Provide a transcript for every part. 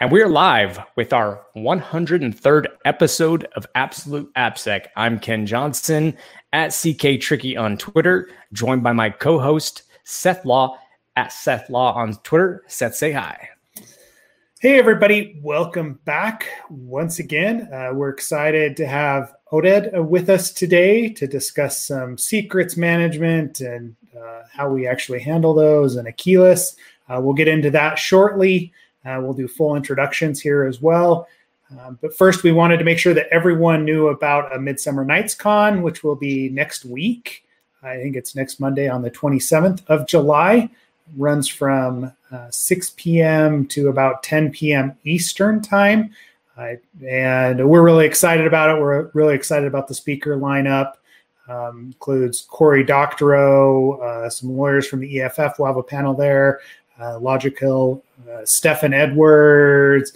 And we're live with our 103rd episode of Absolute AppSec. I'm Ken Johnson at CK Tricky on Twitter, joined by my co host, Seth Law at Seth Law on Twitter. Seth, say hi. Hey, everybody. Welcome back once again. Uh, we're excited to have Oded uh, with us today to discuss some secrets management and uh, how we actually handle those and Akeyless. Uh, we'll get into that shortly. Uh, we'll do full introductions here as well. Um, but first, we wanted to make sure that everyone knew about a Midsummer Nights Con, which will be next week. I think it's next Monday on the 27th of July. Runs from uh, 6 p.m. to about 10 p.m. Eastern time. Uh, and we're really excited about it. We're really excited about the speaker lineup. Um, includes Corey Doctorow, uh, some lawyers from the EFF. We'll have a panel there uh, Logical, uh, Stefan Edwards,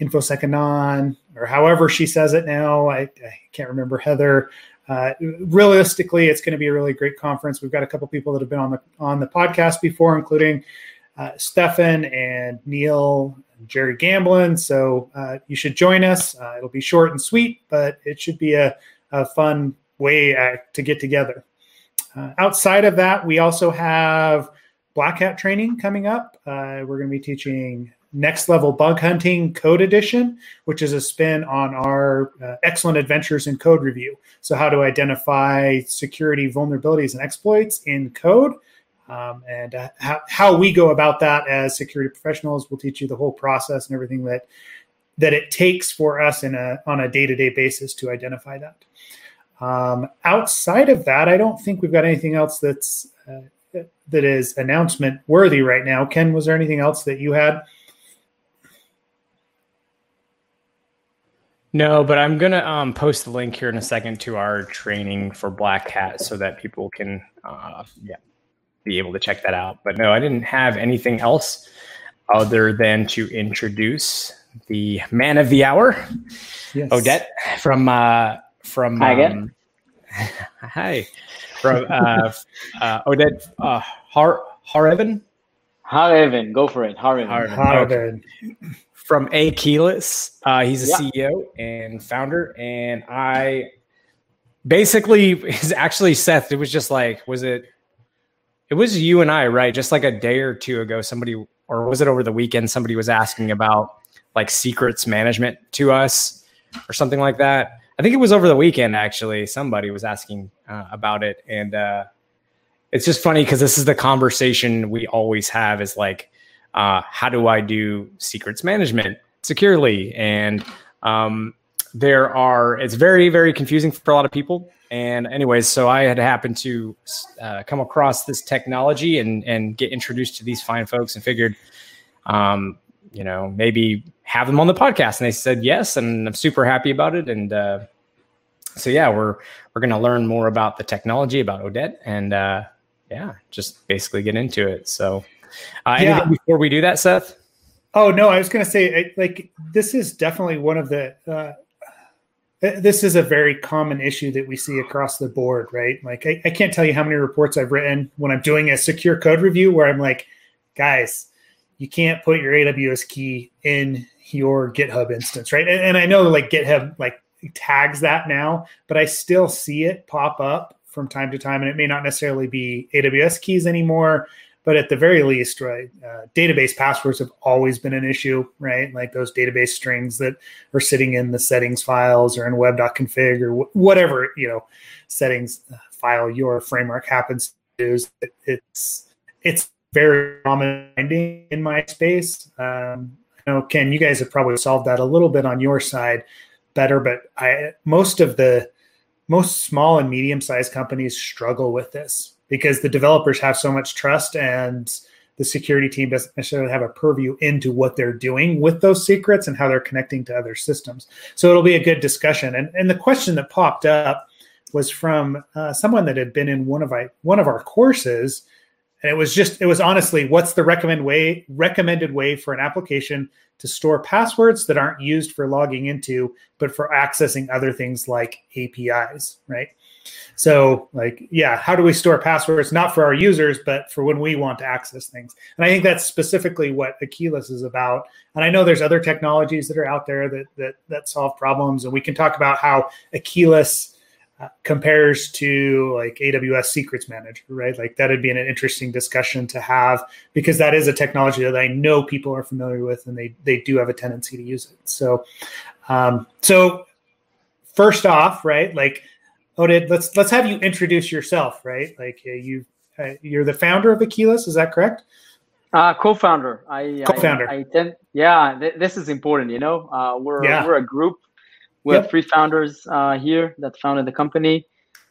InfoSec Anon, or however she says it now. I, I can't remember Heather. Uh, realistically, it's going to be a really great conference. We've got a couple people that have been on the on the podcast before, including uh, Stefan and Neil, and Jerry Gamblin. So uh, you should join us. Uh, it'll be short and sweet, but it should be a, a fun way uh, to get together. Outside of that, we also have Black Hat training coming up. Uh, we're going to be teaching Next Level Bug Hunting Code Edition, which is a spin on our uh, excellent adventures in code review. So, how to identify security vulnerabilities and exploits in code. Um, and uh, how, how we go about that as security professionals. We'll teach you the whole process and everything that that it takes for us in a on a day to day basis to identify that. Um, outside of that, I don't think we've got anything else that's uh, that is announcement worthy right now. Ken, was there anything else that you had? No, but I'm gonna um, post the link here in a second to our training for Black Hat so that people can, uh, yeah, be able to check that out. But no, I didn't have anything else other than to introduce the man of the hour, yes. Oded from uh, from. Hi again. Um, hi from uh, uh, Oded uh, Har Hareven. Hareven, go for it. Hareven. Hareven. Hareven. Okay. From Akeyless. Uh, he's a yeah. CEO and founder, and I basically is actually Seth. It was just like, was it? It was you and I, right? Just like a day or two ago, somebody, or was it over the weekend? Somebody was asking about like secrets management to us, or something like that. I think it was over the weekend actually. Somebody was asking uh, about it, and uh, it's just funny because this is the conversation we always have: is like, uh, how do I do secrets management securely? And um, there are it's very very confusing for a lot of people. And anyways, so I had happened to uh, come across this technology and and get introduced to these fine folks, and figured, um, you know, maybe have them on the podcast and they said yes and i'm super happy about it and uh, so yeah we're we're going to learn more about the technology about Oded and uh, yeah just basically get into it so uh, yeah. anything before we do that seth oh no i was going to say like this is definitely one of the uh, this is a very common issue that we see across the board right like I, I can't tell you how many reports i've written when i'm doing a secure code review where i'm like guys you can't put your AWS key in your GitHub instance, right? And, and, I know like GitHub like tags that now, but I still see it pop up from time to time, and it may not necessarily be AWS keys anymore, but at the very least, right, uh, database passwords have always been an issue, right? Like those database strings that are sitting in the settings files or in web.config or whatever you know settings uh, file your framework happens to use. It, it's it's very common in my space. Um, I know Ken, you guys have probably solved that a little bit on your side better, but I most of the most small and medium sized companies struggle with this because the developers have so much trust and the security team doesn't necessarily have a purview into what they're doing with those secrets and how they're connecting to other systems. So it'll be a good discussion. And, and the question that popped up was from uh, someone that had been in one of I, one of our courses and it was just it was honestly what's the recommend way recommended way for an application to store passwords that aren't used for logging into but for accessing other things like apis right So, like, yeah, how do we store passwords not for our users, but for when we want to access things? And I think that's specifically what Akeyless is about. And I know there's other technologies that are out there that that that solve problems, and we can talk about how uh, compares to like AWS Secrets Manager, right? Like that'd be an interesting discussion to have because that is a technology that I know people are familiar with, and they they do have a tendency to use it. So, um, so first off, right, like Oded, let's let's have you introduce yourself, right? Like uh, you, uh, you're the founder of Akeyless, is that correct? Uh, co-founder. I co-founder. I, I tend, yeah, th- this is important. You know, uh, we're yeah. we're a group. We yep. have three founders uh, here that founded the company,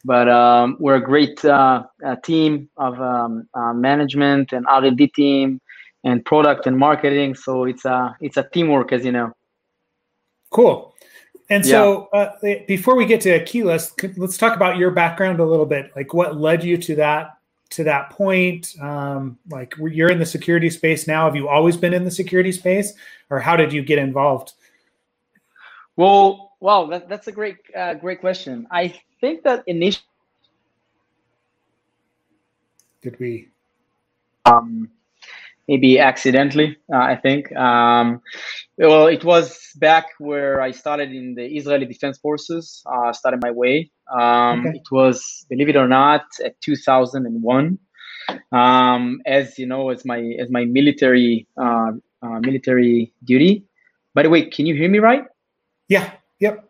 but um, we're a great uh, team of um, uh, management and R&D team and product and marketing. So it's a it's a teamwork, as you know. Cool. And so, yeah. uh, before we get to Akeyless, let's talk about your background a little bit. Like, what led you to that to that point? Um, like, you're in the security space now. Have you always been in the security space, or how did you get involved? Well, well, that, that's a great uh, great question. I think that initially, did we? Um, maybe accidentally, uh, I think. Um, well, it was back where I started in the Israeli Defense Forces, uh, started my way. Um, okay. It was, believe it or not, at 2001. Um, as you know, as my as my military uh, uh, military duty. By the way, can you hear me right? Yeah. Yep.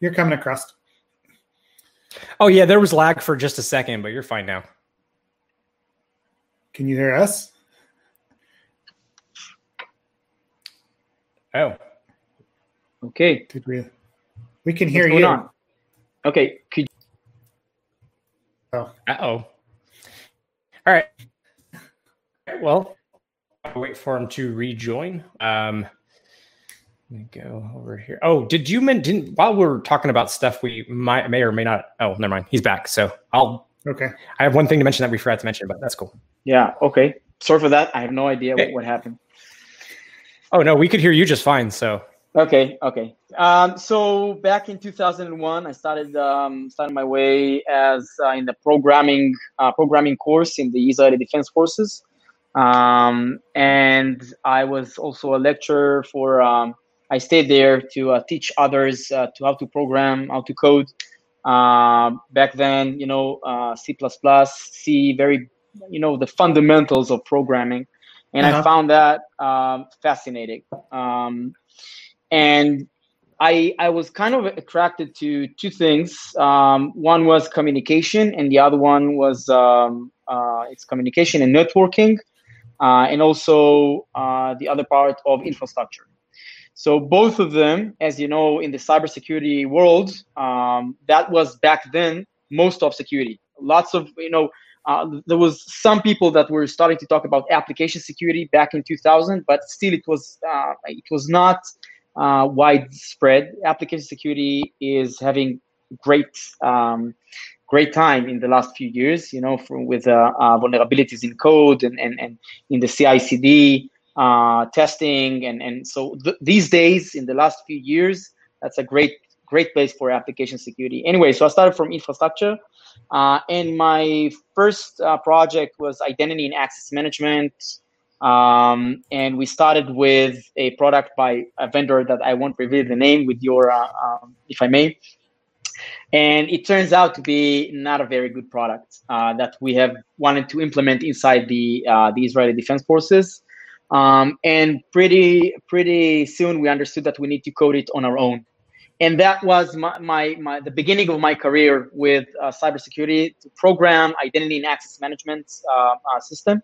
You're coming across. Oh yeah, there was lag for just a second, but you're fine now. Can you hear us? Oh. Okay. Did we? We can hear you. On? Okay. Could. Oh. Uh oh. All right. Well, I'll wait for him to rejoin. Um, let me go over here. Oh, did you mean didn't while we're talking about stuff we might may or may not? Oh, never mind. He's back. So I'll. Okay. I have one thing to mention that we forgot to mention, but that's cool. Yeah. Okay. Sorry for that. I have no idea what, what happened. Oh no, we could hear you just fine. So okay, okay. Um, so back in 2001, I started um, started my way as uh, in the programming uh, programming course in the Israeli Defense Forces, um, and I was also a lecturer for. Um, I stayed there to uh, teach others uh, to how to program, how to code. Um, back then, you know, uh, C++, C, very, you know, the fundamentals of programming and uh-huh. I found that um, fascinating. Um, and I I was kind of attracted to two things. Um, one was communication, and the other one was um, uh, it's communication and networking, uh, and also uh, the other part of infrastructure. So both of them, as you know, in the cybersecurity world, um, that was back then most of security. Lots of you know uh, there was some people that were starting to talk about application security back in 2000, but still it was uh, it was not uh, widespread. Application security is having great um, great time in the last few years. You know, from, with uh, uh, vulnerabilities in code and, and, and in the CI/CD uh, testing, and and so th- these days in the last few years, that's a great great place for application security. Anyway, so I started from infrastructure. Uh, and my first uh, project was identity and access management. Um, and we started with a product by a vendor that I won't reveal the name with your, uh, um, if I may. And it turns out to be not a very good product uh, that we have wanted to implement inside the uh, the Israeli Defense Forces. Um, and pretty pretty soon we understood that we need to code it on our own. And that was my, my, my, the beginning of my career with uh, cybersecurity to program identity and access management uh, uh, system.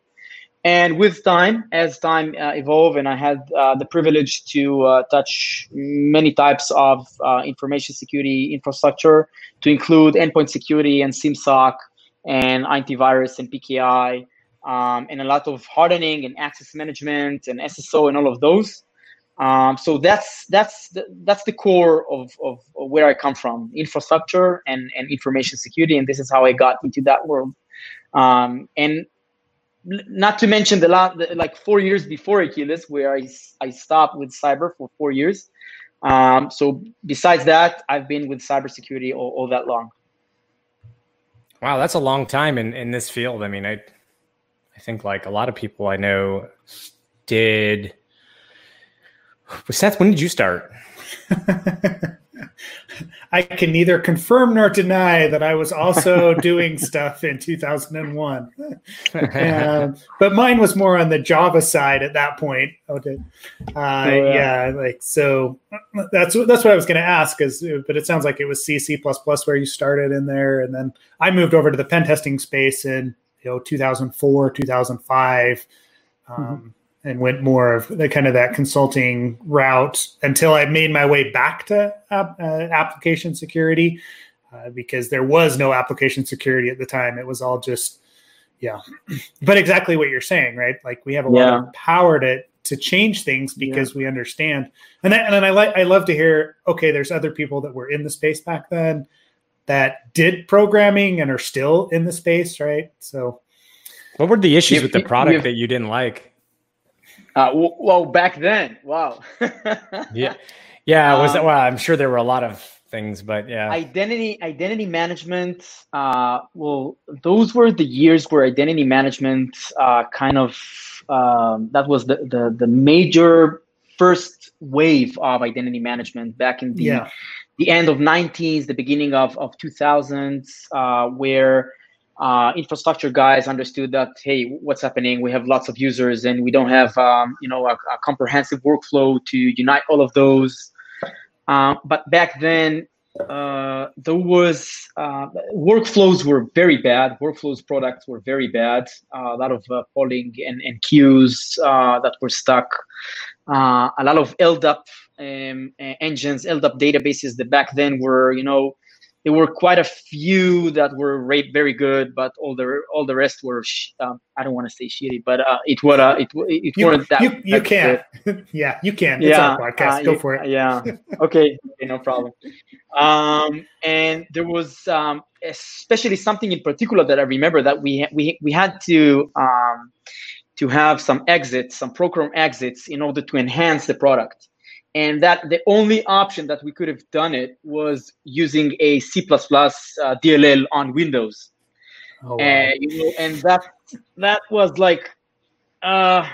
And with time as time uh, evolved and i had uh, the privilege to uh, touch many types of information security infrastructure to include endpoint security and simsoc and antivirus and pki um, and a lot of hardening and access management and sso and all of those um, so that's that's the, that's the core of, of, where I come from, infrastructure and, and information security, and this is how I got into that world. Um, and not to mention the last like four years before Akeyless, where I I stopped with cyber for four years. Um, so besides that, I've been with cybersecurity all, all that long. Wow, that's a long time in, in this field. I mean, I I think like a lot of people I know did. Seth, when did you start? I can neither confirm nor deny that I was also doing stuff in 2001. uh, but mine was more on the Java side at that point. Okay. Uh, oh, yeah. yeah. like so that's that's what I was going to ask is but it sounds like it was C C++ where you started in there and then I moved over to the pen testing space in you know 2004, 2005. Um, mm-hmm and went more of the kind of that consulting route until I made my way back to uh, application security uh, because there was no application security at the time. It was all just, yeah. But exactly what you're saying, right? Like we have a yeah. lot of power to to change things because yeah. we understand. And then, and then I like I love to hear. Okay, there's other people that were in the space back then that did programming and are still in the space, right? So, what were the issues with the product that you didn't like? Uh, well, back then, wow. yeah, yeah. Was um, well, I'm sure there were a lot of things, but yeah. Identity identity management. Uh, well, those were the years where identity management uh, kind of um, that was the, the the major first wave of identity management back in the yeah. The end of 90s, the beginning of of 2000s, uh, where uh, infrastructure guys understood that hey what's happening? We have lots of users and we don't have um, you know a, a, comprehensive workflow to unite all of those. Uh, but back then uh, there was uh, workflows were very bad. Workflows products were very bad. Uh, a lot of polling and, and queues that were stuck. A lot of LDAP um, engines LDAP databases that back then were you know there were quite a few that were very good, but all the all the rest were um, I don't want to say shitty, but uh, it was uh, it it you, weren't that. You, you can, yeah, you can. Yeah, our podcast. Uh, Go for it. Yeah. okay. okay. No problem. Um, and there was um, especially something in particular that I remember that we we we had to um, to have some exits, some program exits, in order to enhance the product and that the only option that we could have done it was using a C++ uh, DLL on Windows. Oh, wow. and, you know, and that that was like uh,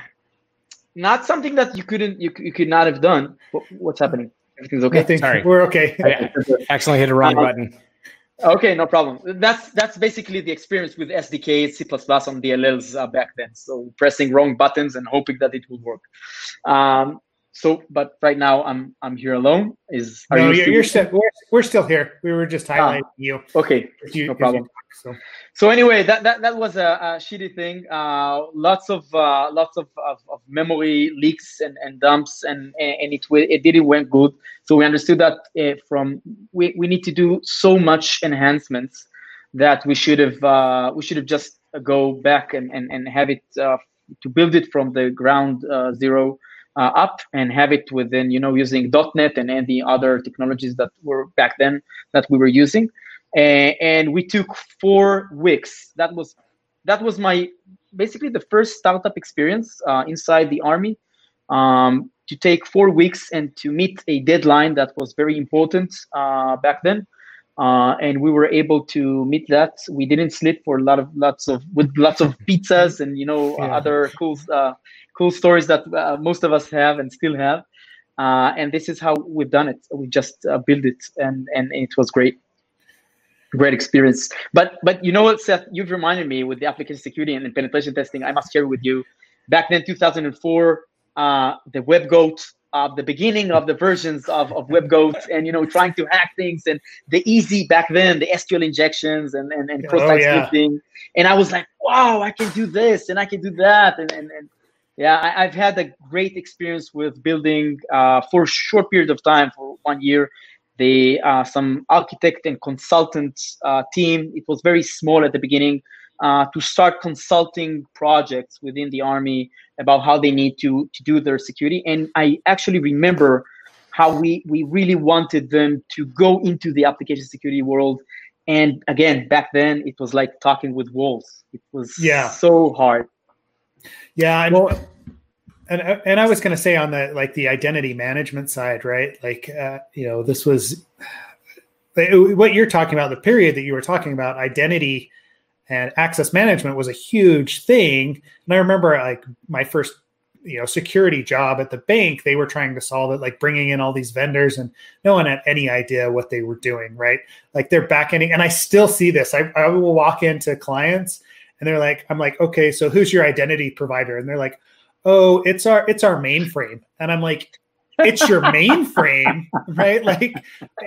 not something that you couldn't you, you could not have done. what's happening? Everything's okay. I think Sorry, we're okay. I accidentally hit a wrong um, button. Okay, no problem. That's that's basically the experience with SDK, C++ on DLLs uh, back then. So pressing wrong buttons and hoping that it will work. Um, so but right now i'm i'm here alone. Is are no, you you're, you're still we're, we're still here. We were just highlighting ah, you. okay. You, no problem. so. so anyway that, that that was a, a shitty thing. Uh lots of uh lots of, of, of, memory leaks and, and dumps and and it it didn't went good. So we understood that uh, from we, we need to do so much enhancements that we should have uh we should have just go back and and, and have it uh to build it from the ground uh, zero uh, up and have it within, you know, using .NET and any other technologies that were back then that we were using. And, and we took four weeks. That was that was my basically the first startup experience uh, inside the army. Um, to take four weeks and to meet a deadline that was very important uh, back then. Uh, and we were able to meet that. We didn't sleep for a lot of lots of with lots of pizzas and you know yeah. other cool uh, cool stories that uh, most of us have and still have. Uh, and this is how we've done it. We just uh, built it, and and it was great, great experience. But but you know what, Seth, you've reminded me with the application security and penetration testing. I must share with you, back then, 2004, uh, the WebGoat of the beginning of the versions of, of WebGoat and you know trying to hack things and the easy back then the SQL injections and and, and cross-site oh, yeah. scripting and I was like wow I can do this and I can do that and and, and yeah, I, have had a great experience with building uh, for a short period of time, for one year, the uh, some architect and consultant uh, team. It was very small at the beginning uh, to start consulting projects within the army about how they need to to do their security. And I actually remember how we we really wanted them to go into the application security world. And again, back then it was like talking with walls. It was yeah. so hard yeah, and, well, and and I was going to say on the like the identity management side, right? Like, uh, you know, this was what you're talking about, the period that you were talking about, identity and access management was a huge thing. And I remember like my first you know security job at the bank they were trying to solve it like bringing in all these vendors and no one had any idea what they were doing right? Like they're backending and i still see this. I, I will walk into clients and they're like i'm like okay so who's your identity provider? And they're like oh it's our it's our mainframe. And i'm like it's your mainframe right like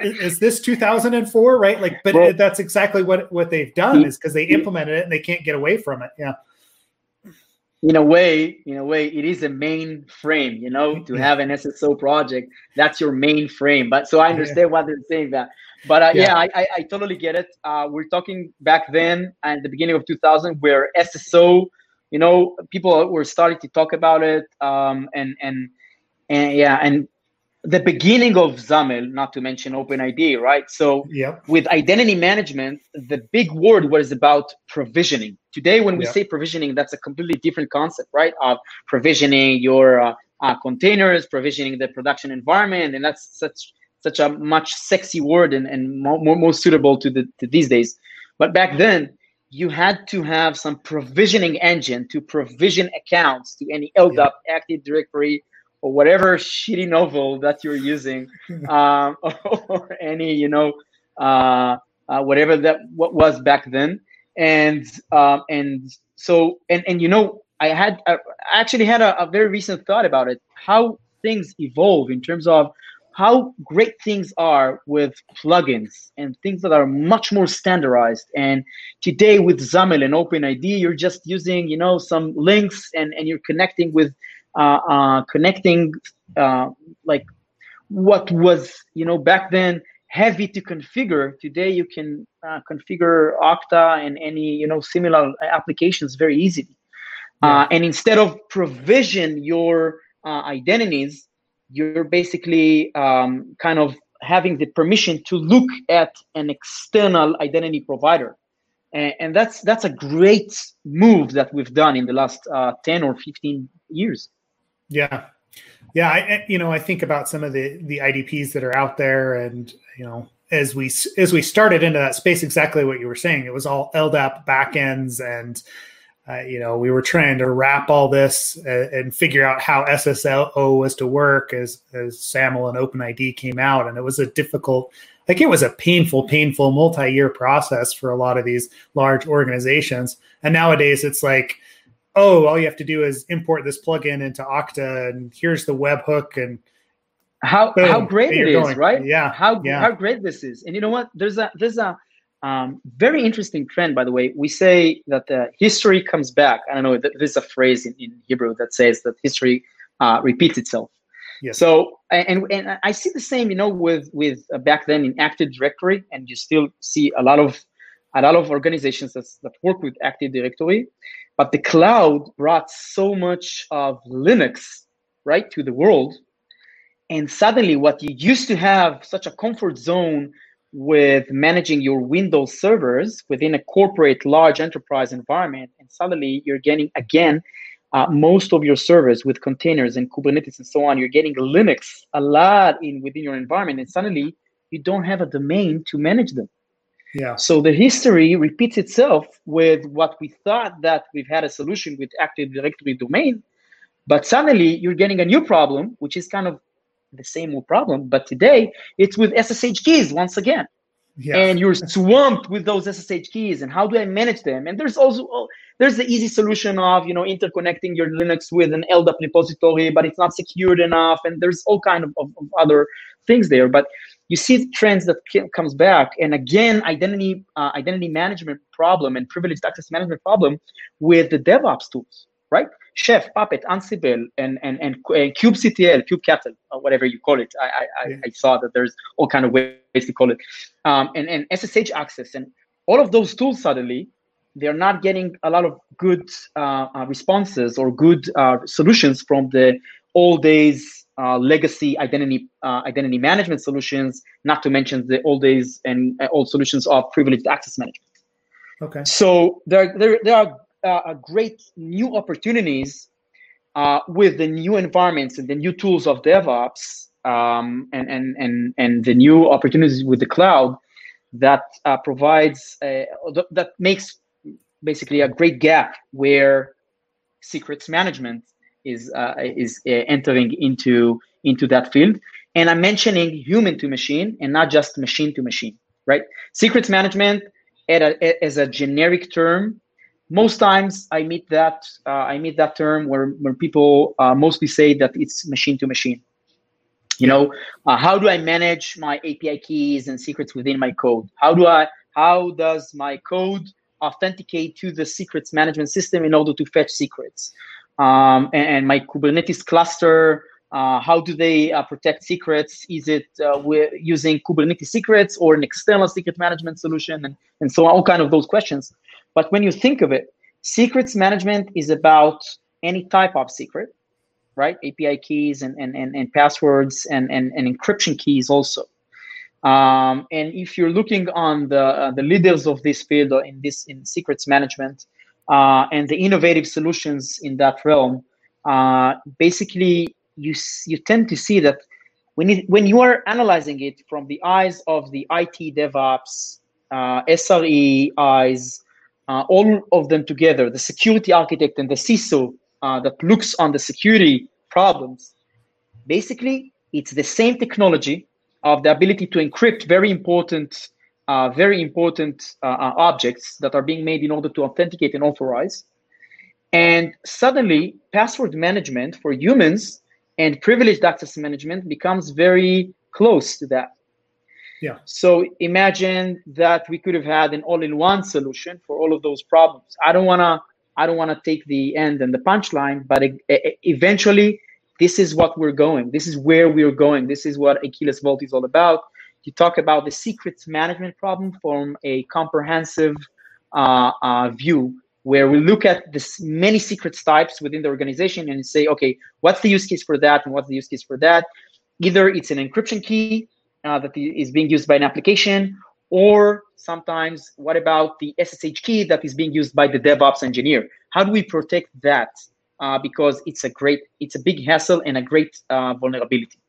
is, is, this 2004 right like but well, that's exactly what what they've done is because they implemented it and they can't get away from it yeah in a way, in a way, it is a mainframe. you know, to have an SSO project, that's your mainframe. But so I understand yeah. why they're saying that. But uh, yeah, yeah I, I, I, totally get it. Uh, we're talking back then at the beginning of 2000 where SSO, you know, people were starting to talk about it. Um, and, and, and yeah, and the beginning of SAML, not to mention OpenID, right? So yep. with identity management, the big word was about provisioning. Today, when we yep. say provisioning, that's a completely different concept, right? Of provisioning your uh, uh, containers, provisioning the production environment, and that's such such a much sexy word and, and more, more, more suitable to the to these days. But back then, you had to have some provisioning engine to provision accounts to any LDAP, yep. Active Directory, or whatever shitty novel that you're using, um, or any you know uh, uh, whatever that what was back then, and um, and so and and you know I had I actually had a, a very recent thought about it how things evolve in terms of how great things are with plugins and things that are much more standardized. And today with SAML and OpenID, you're just using, you know, some links and, and you're connecting with connecting uh, like what was you know back then heavy to configure. Today you can uh, configure okta and any you know similar applications very easily. Yeah. uh, and instead of provision your uh, identities you're basically um, kind of having the permission to look at an external identity provider. And, and that's that's a great move that we've done in the last 10 or 15 years yeah. Yeah, I, you know, I think about some of the the IDPs that are out there, and you know, as we as we started into that space, exactly what you were saying, it was all LDAP backends, and uh, you know, we were trying to wrap all this uh, and figure out how SSO was to work as as SAML and OpenID came out, and it was a difficult, like it was a painful, painful multi-year process for a lot of these large organizations, and nowadays it's like oh, all you have to do is import this plugin into Okta, and here's the webhook, and how boom, how great it is, going. right? Yeah, how yeah. how great this is. And you know what? There's a there's a um, very interesting trend, by the way. We say that the history comes back. I don't know. There's a phrase in, in Hebrew that says that history uh, repeats itself. Yes. So and and I see the same, you know, with with uh, back then in Active Directory, and you still see a lot of a lot of organizations that, that work with Active Directory. But the cloud brought so much of Linux, right, to the world. And suddenly, what you used to have such a comfort zone with managing your Windows servers within a corporate large enterprise environment, and suddenly you're getting again uh, most of your servers with containers and Kubernetes and so on. You're getting Linux a lot in within your environment, and suddenly you don't have a domain to manage them. Yeah. So the history repeats itself with what we thought that we've had a solution with Active Directory domain, but suddenly you're getting a new problem, which is kind of the same old problem, but today it's with SSH keys once again. Yeah. And you're swamped with those SSH keys, and how do I manage them? And there's also oh, there's the easy solution of you know interconnecting your Linux with an LDAP repository, but it's not secured enough, and there's all kind of, of, of other things there. But you see the trends that comes back and again identity uh, identity management problem and privileged access management problem with the devops tools right? Chef puppet ansible and and and, and kubectl kubectl or whatever you call it. I I, yeah. I saw that there's all kind of ways to call it. Um, and and ssh access and all of those tools suddenly they're not getting a lot of good uh, uh, responses or good uh, solutions from the old days uh, legacy identity uh, identity management solutions, not to mention the old days and uh, old solutions of privileged access management. Okay. So there there there are uh, great new opportunities uh, with the new environments and the new tools of DevOps um, and and and and the new opportunities with the cloud that uh, provides that makes basically a great gap where secrets management is uh, is uh, entering into into that field. And I'm mentioning human to machine and not just machine to machine, right? Secrets management a, as a generic term. Most times I meet that uh, I meet that term where when people uh, mostly say that it's machine to machine. You know, uh, how do I manage my API keys and secrets within my code? How do I? How does my code authenticate to the secrets management system in order to fetch secrets? Um, and, my Kubernetes cluster. Uh, how do they uh, protect secrets? Is it uh, using Kubernetes secrets or an external secret management solution, and, and so on, all kind of those questions. But when you think of it, secrets management is about any type of secret right? API keys and, and, and, and passwords and, and, and encryption keys also. Um, and if you're looking on the uh, the leaders of this field or in this in secrets management uh, and the innovative solutions in that realm, uh, basically you you tend to see that when when you are analyzing it from the eyes of the IT DevOps, uh, SRE eyes, uh, all of them together, the security architect and the CISO uh, that looks on the security problems, basically it's the same technology of the ability to encrypt very important, uh, very important uh, uh, objects that are being made in order to authenticate and authorize. And suddenly, password management for humans and privileged access management becomes very close to that. Yeah. So imagine that we could have had an all-in-one solution for all of those problems. I don't want to I don't want to take the end and the punchline, but it, it, eventually, this is what we're going. This is where we're going. This is what Akeyless Vault is all about. You talk about the secrets management problem from a comprehensive uh, uh, view where we look at this many secrets types within the organization and say, okay, what's the use case for that and what's the use case for that? Either it's an encryption key uh, that is being used by an application, or sometimes, what about the SSH key that is being used by the DevOps engineer? How do we protect that? Uh, because it's a great, it's a big hassle and a great uh, vulnerability.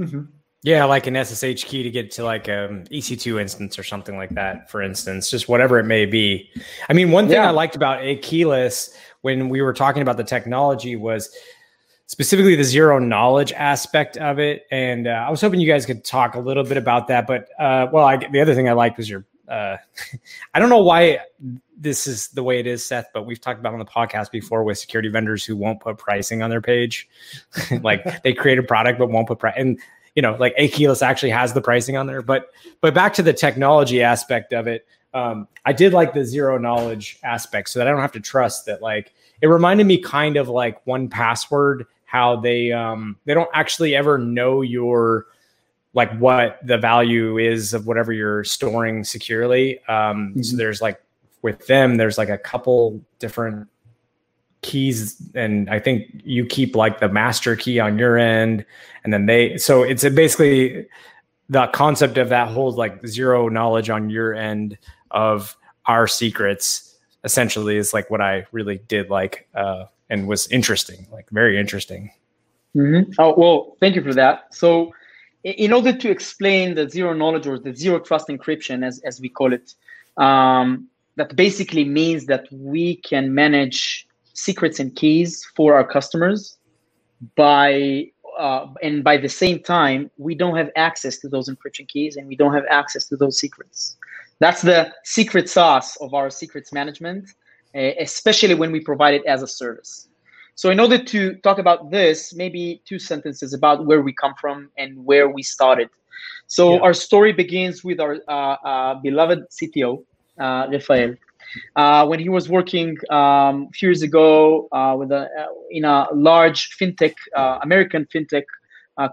Mm-hmm. Yeah, like an SSH key to get to like a um, EC2 instance or something like that, for instance, just whatever it may be. I mean, one thing yeah. I liked about Akeyless when we were talking about the technology was specifically the zero knowledge aspect of it. And uh, I was hoping you guys could talk a little bit about that. But uh, well, I, the other thing I liked was your. Uh, I don't know why this is the way it is, Seth, but we've talked about on the podcast before with security vendors who won't put pricing on their page. like they create a product but won't put price, and you know, like Keyless actually has the pricing on there. But but back to the technology aspect of it. Um, I did like the zero knowledge aspect so that I don't have to trust that like it reminded me kind of like 1Password how they um they don't actually ever know your like what the value is of whatever you're storing securely. Um, mm-hmm. So there's like with them, there's like a couple different keys, and I think you keep like the master key on your end, and then they. So it's basically the concept of that whole like zero knowledge on your end of our secrets. Essentially, is like what I really did like. Uh, and was interesting, like very interesting. Mm-hmm. Oh well, thank you for that. So, in order to explain the zero knowledge or the zero trust encryption, as as we call it, um, that basically means that we can manage secrets and keys for our customers by uh, and by the same time we don't have access to those encryption keys and we don't have access to those secrets that's the secret sauce of our secrets management uh, especially when we provide it as a service. So, in order to talk about this, maybe two sentences about where we come from and where we started. So, yeah. our story begins with our uh, uh, beloved CTO, uh, Rafael. Uh, when he was working um, a few years ago uh, with a, in a large fintech, American fintech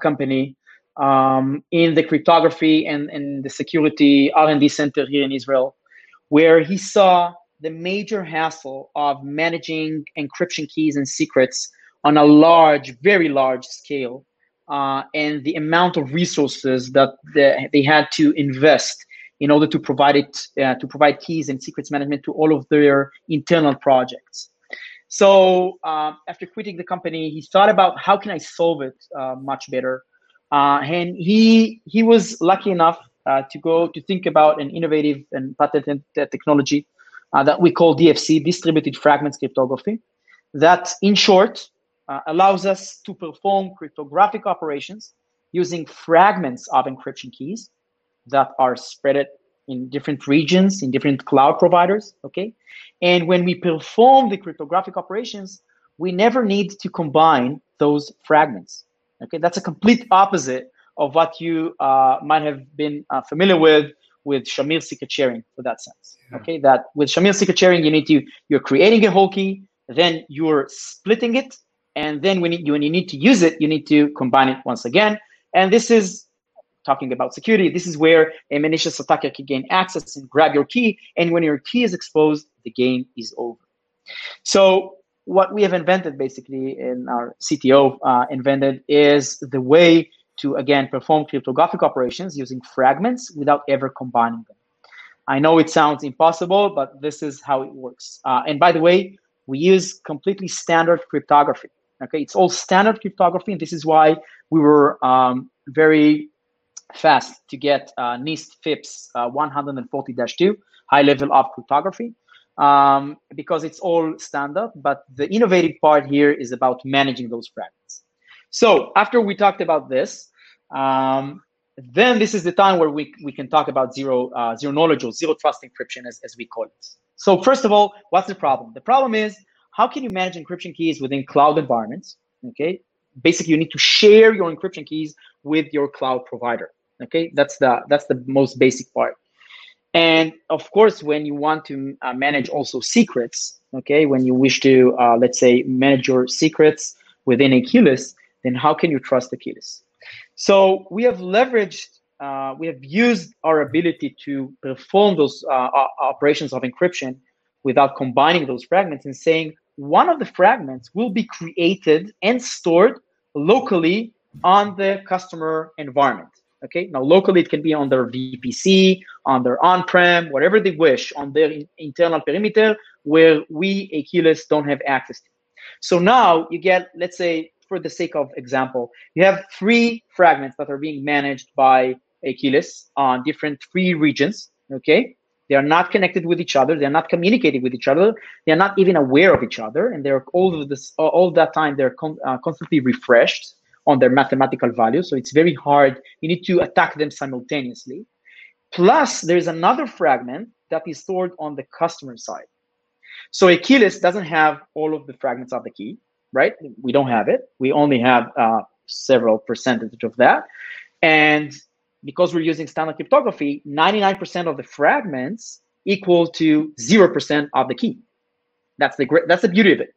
company, um, in the cryptography and, and the security R&D center here in Israel, where he saw the major hassle of managing encryption keys and secrets on a large, very large scale, uh, and the amount of resources that the, they had to invest in order to provide it uh, to provide keys and secrets management to all of their internal projects. So uh, after quitting the company, he thought about how can I solve it uh, much better, uh, and he he was lucky enough uh, to go to think about an innovative and patented technology uh, that we call DFC, distributed fragments cryptography, that in short allows us to perform cryptographic operations using fragments of encryption keys that are spread in different regions, in different cloud providers. Okay. And when we perform the cryptographic operations, we never need to combine those fragments. Okay. That's a complete opposite of what you uh, might have been uh, familiar with with Shamir secret sharing for that sense. Yeah. Okay. That with Shamir secret sharing, you need to, you're creating a whole key, then you're splitting it. And then when you, when you need to use it, you need to combine it once again. And this is talking about security, this is where a malicious attacker can gain access and grab your key. And when your key is exposed, the game is over. So what we have invented basically in our CTO uh, invented is the way to again perform cryptographic operations using fragments without ever combining them. I know it sounds impossible, but this is how it works. Uh, and by the way, we use completely standard cryptography. Okay, it's all standard cryptography, and this is why we were um, very fast to get uh, NIST FIPS uh, 140-2, high level of cryptography, um, because it's all standard. But the innovative part here is about managing those fragments. So after we talked about this, um, then this is the time where we, we can talk about zero, uh, zero knowledge or zero trust encryption as, as we call it. So first of all, what's the problem? The problem is how can you manage encryption keys within cloud environments? Okay, basically you need to share your encryption keys with your cloud provider. Okay, that's the that's the most basic part. And of course, when you want to uh, manage also secrets, okay, when you wish to uh, let's say manage your secrets within Akeyless, then how can you trust list? So we have leveraged, uh, we have used our ability to perform those uh, operations of encryption without combining those fragments and saying one of the fragments will be created and stored locally on the customer environment. Okay, now locally it can be on their VPC, on their on-prem, whatever they wish, on their in- internal perimeter where we, Akeyless don't have access to. So now you get, let's say, for the sake of example, you have three fragments that are being managed by Akeyless on different three regions. Okay, they are not connected with each other. They're not communicating with each other. They're not even aware of each other, and they're all of this all that time they're con- uh, constantly refreshed on their mathematical value. So it's very hard. You need to attack them simultaneously. Plus, there's another fragment that is stored on the customer side. So Akeyless doesn't have all of the fragments of the key, right? We don't have it. We only have uh, several percentage of that. And because we're using standard cryptography, 99% of the fragments equal to 0% of the key. That's the great, that's the beauty of it.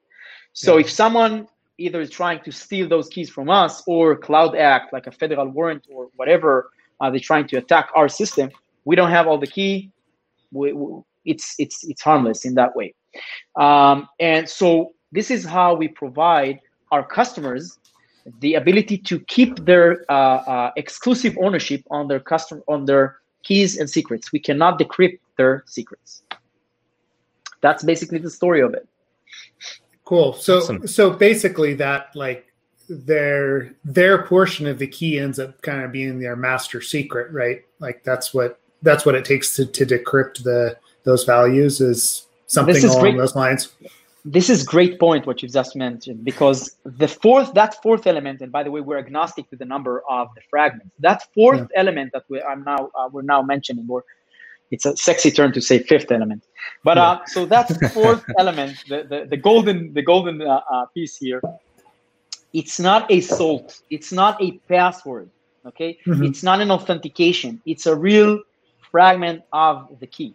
So yeah. if someone either is trying to steal those keys from us or cloud act like a federal warrant or whatever uh, they're trying to attack our system, we don't have all the key. We, we, it's it's it's harmless in that way. Um, and so this is how we provide our customers the ability to keep their uh, uh, exclusive ownership on their custom on their keys and secrets. We cannot decrypt their secrets. That's basically the story of it. Cool. So awesome. so basically that like their their portion of the key ends up kind of being their master secret, right? Like that's what that's what it takes to, to decrypt the those values is something is along great. those lines this is great point what you've just mentioned because the fourth that fourth element and by the way we're agnostic to the number of the fragments that fourth yeah. element that we, i'm now uh, we're now mentioning or it's a sexy term to say fifth element. But uh, so that fourth element the, the, the, golden the golden uh, uh, piece here. It's not a salt. It's not a password okay? Mm-hmm. it's not an authentication. It's a real fragment of the key.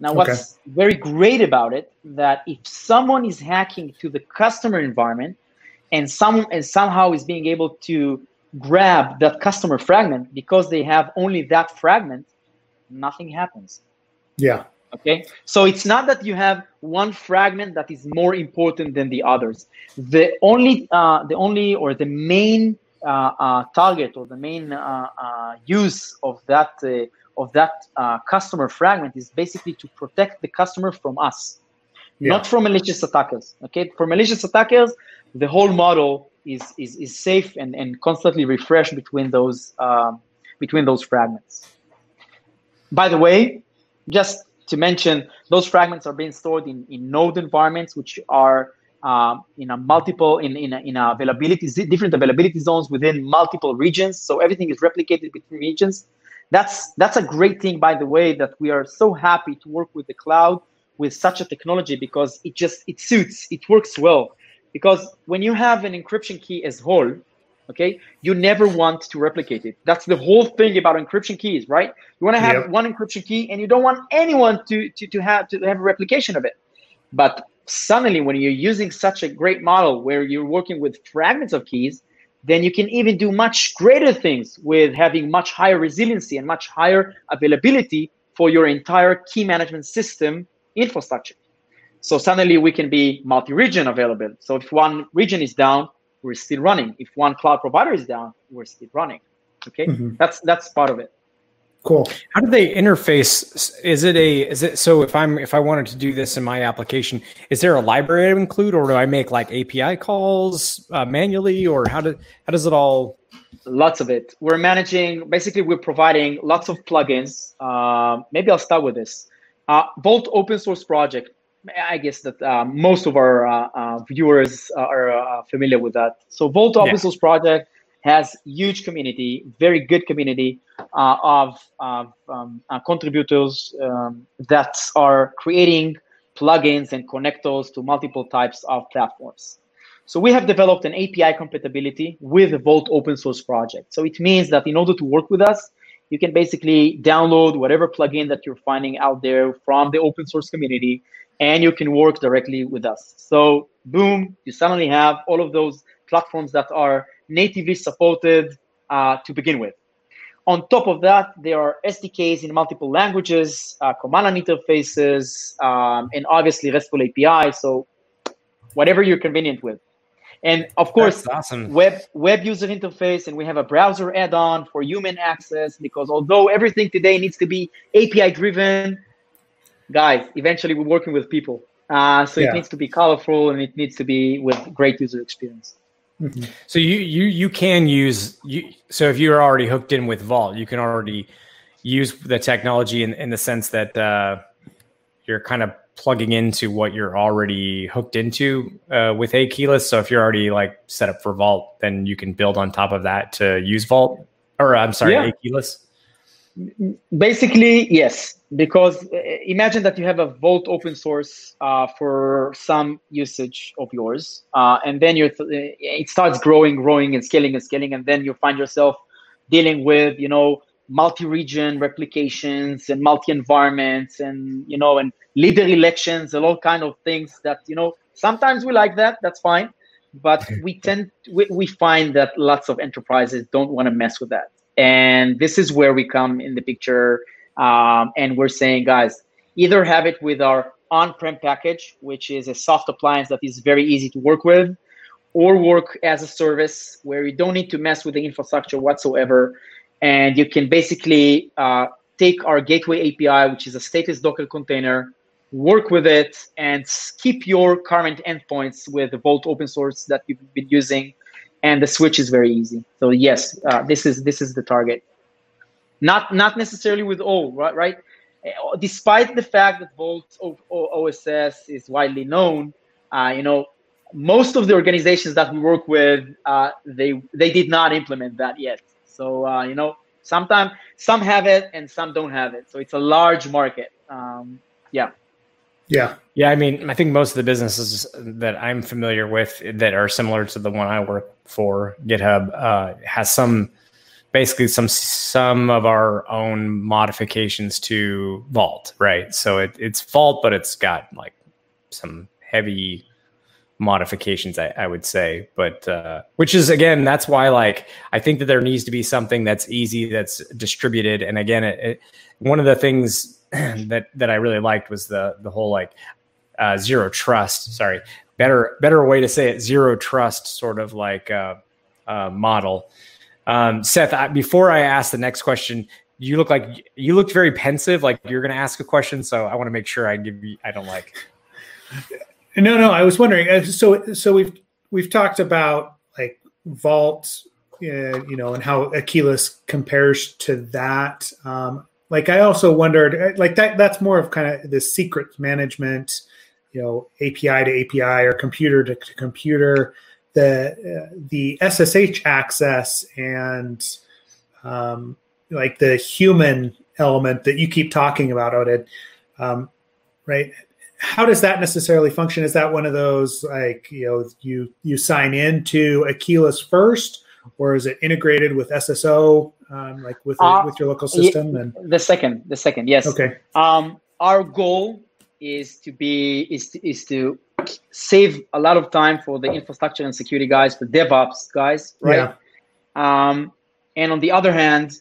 Now, what's okay. very great about it that if someone is hacking to the customer environment and some and somehow is being able to grab that customer fragment because they have only that fragment, nothing happens. Yeah. Okay. So it's not that you have one fragment that is more important than the others. The only, uh, the only, or the main uh, uh, target or the main uh, uh, use of that uh, of that uh, customer fragment is basically to protect the customer from us, yeah. not from malicious attackers. Okay, for malicious attackers, the whole model is is, is safe and, and constantly refreshed between those uh, between those fragments. By the way, just to mention, those fragments are being stored in, in node environments, which are um, in a multiple in in in a availability different availability zones within multiple regions. So everything is replicated between regions. That's that's a great thing, by the way, that we are so happy to work with the cloud with such a technology because it just it suits, it works well. Because when you have an encryption key as whole, okay, you never want to replicate it. That's the whole thing about encryption keys, right? You want to have yep. one encryption key and you don't want anyone to, to, to have to have a replication of it. But suddenly when you're using such a great model where you're working with fragments of keys, then you can even do much greater things with having much higher resiliency and much higher availability for your entire key management system infrastructure. So suddenly we can be multi-region available. So if one region is down, we're still running. If one cloud provider is down, we're still running. Okay, mm-hmm. that's that's part of it. Cool. How do they interface? Is it a is it so if I'm if I wanted to do this in my application, is there a library to include, or do I make like API calls uh, manually, or how do how does it all? Lots of it. We're managing. Basically, we're providing lots of plugins. Uh, maybe I'll start with this. Uh, Vault open source project. I guess that uh, most of our uh, uh, viewers are familiar with that. So Vault open yeah. source project has huge community, very good community uh, of, of um, uh, contributors um, that are creating plugins and connectors to multiple types of platforms. So we have developed an API compatibility with the Vault open source project. So it means that in order to work with us, you can basically download whatever plugin that you're finding out there from the open source community, and you can work directly with us. So boom, you suddenly have all of those platforms that are natively supported uh, to begin with. On top of that, there are SDKs in multiple languages, uh, command line interfaces, um, and obviously RESTful API. So whatever you're convenient with. And of course, awesome. web web user interface, and we have a browser add-on for human access because although everything today needs to be API driven, guys, eventually we're working with people. Uh, so yeah. it needs to be colorful and it needs to be with great user experience. Mm-hmm. So you you you can use you. So if you're already hooked in with Vault, you can already use the technology in, in the sense that uh, you're kind of plugging into what you're already hooked into uh, with Akeyless. So if you're already like set up for Vault, then you can build on top of that to use Vault. Or I'm sorry, yeah. Akeyless. Basically, yes because uh, imagine that you have a vault open source uh, for some usage of yours uh, and then you th- it starts growing growing and scaling and scaling and then you find yourself dealing with you know multi-region replications and multi-environments and you know and leader elections and all kind of things that you know sometimes we like that that's fine but we tend we, we find that lots of enterprises don't want to mess with that. And this is where we come in the picture um, and we're saying, guys, either have it with our on-prem package, which is a soft appliance that is very easy to work with, or work as a service where you don't need to mess with the infrastructure whatsoever, and you can basically uh, take our gateway API, which is a stateless Docker container, work with it, and keep your current endpoints with the Vault open source that you've been using, and the switch is very easy. So yes, uh, this is this is the target. Not not necessarily with all, right? Right. Despite the fact that Vault OSS is widely known, uh, you know, most of the organizations that we work with, uh, they they did not implement that yet. So uh, you know, sometimes some have it and some don't have it. So it's a large market. Um, yeah. Yeah. Yeah. I mean, I think most of the businesses that I'm familiar with that are similar to the one I work for, GitHub, uh, has some basically some some of our own modifications to Vault, right? So it, it's Vault, but it's got like some heavy modifications, I, I would say. But uh, which is again, that's why like I think that there needs to be something that's easy, that's distributed. And again, it, it, one of the things that that I really liked was the the whole like uh, zero trust. Sorry, better better way to say it, zero trust sort of like uh, uh model um, Seth, I, before I ask the next question, you look like you looked very pensive, like you're going to ask a question. So I want to make sure I give you. I don't like. No, no. I was wondering. Uh, so, so we've we've talked about like Vault, uh, you know, and how Akeyless compares to that. Um, like I also wondered, uh, like that that's more of kind of the secret management, you know, API to API or computer to computer. The uh, the SSH access and um, like the human element that you keep talking about, Oded, um, right? How does that necessarily function? Is that one of those like you know you you sign in to Akeyless first, or is it integrated with SSO, um, like with uh, with your local system? And the second, the second, yes. Okay. Um, our goal is to be is to, is to save a lot of time for the infrastructure and security guys, for DevOps guys, right? Yeah. Um, and on the other hand,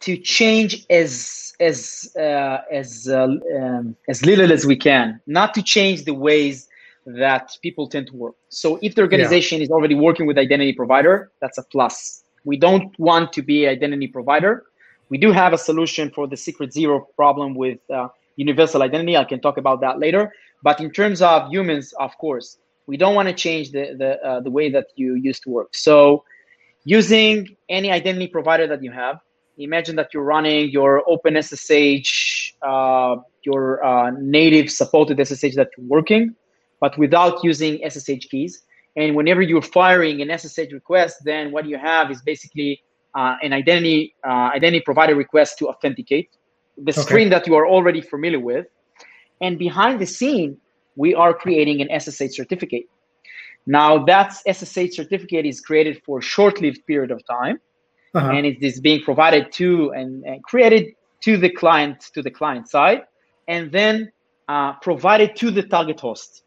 to change as as uh, as uh, um, as little as we can, not to change the ways that people tend to work. So if the organization yeah. is already working with identity provider, that's a plus. We don't want to be identity provider. We do have a solution for the secret zero problem with uh, universal identity. I can talk about that later. But in terms of humans, of course, we don't want to change the the uh, the way that you used to work. So using any identity provider that you have, imagine that you're running your OpenSSH, uh, your uh, native supported SSH that you're working, but without using SSH keys. And whenever you're firing an SSH request, then what you have is basically uh, an identity uh, identity provider request to authenticate the okay. screen that you are already familiar with. And behind the scene, we are creating an SSH certificate. Now that SSH certificate is created for a short-lived period of time uh-huh. and it is being provided to and, and, created to the client to the client side, and then uh, provided to the target host.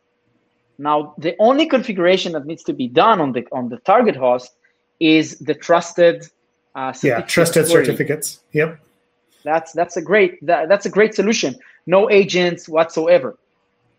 Now, the only configuration that needs to be done on the on the target host is the trusted. Uh, yeah, trusted certificates. Yep. That's that's a great that, that's a great solution. No agents whatsoever.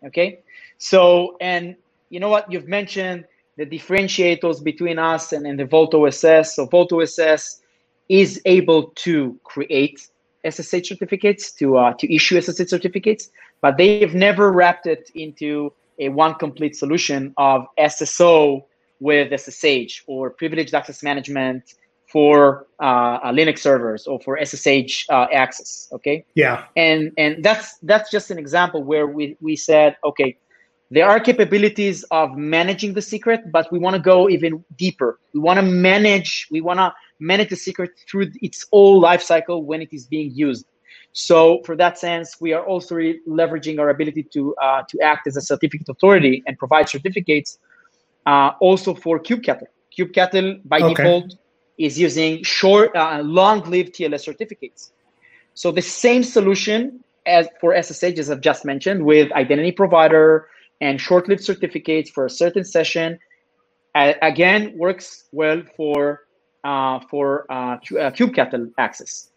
Okay, so and you know what you've mentioned the differentiators between us and, and the Vault OSS. So Vault OSS is able to create SSH certificates, to uh, to issue SSH certificates, but they've never wrapped it into a one complete solution of SSO with SSH or privileged access management for uh, Linux servers or for SSH uh, access. Okay. Yeah. And and that's that's just an example where we we said okay there are capabilities of managing the secret, but we want to go even deeper. We want to manage, we want to manage the secret through its whole life cycle when it is being used. So, for that sense, we are also re- leveraging our ability to uh, to act as a certificate authority and provide certificates uh, also for kubectl. kubectl by okay. default is using short, uh, long-lived TLS certificates. So the same solution as for SSH, as I've just mentioned, with identity provider, and short-lived certificates for a certain session. Uh, again, works well for uh, for uh, uh kubectl access.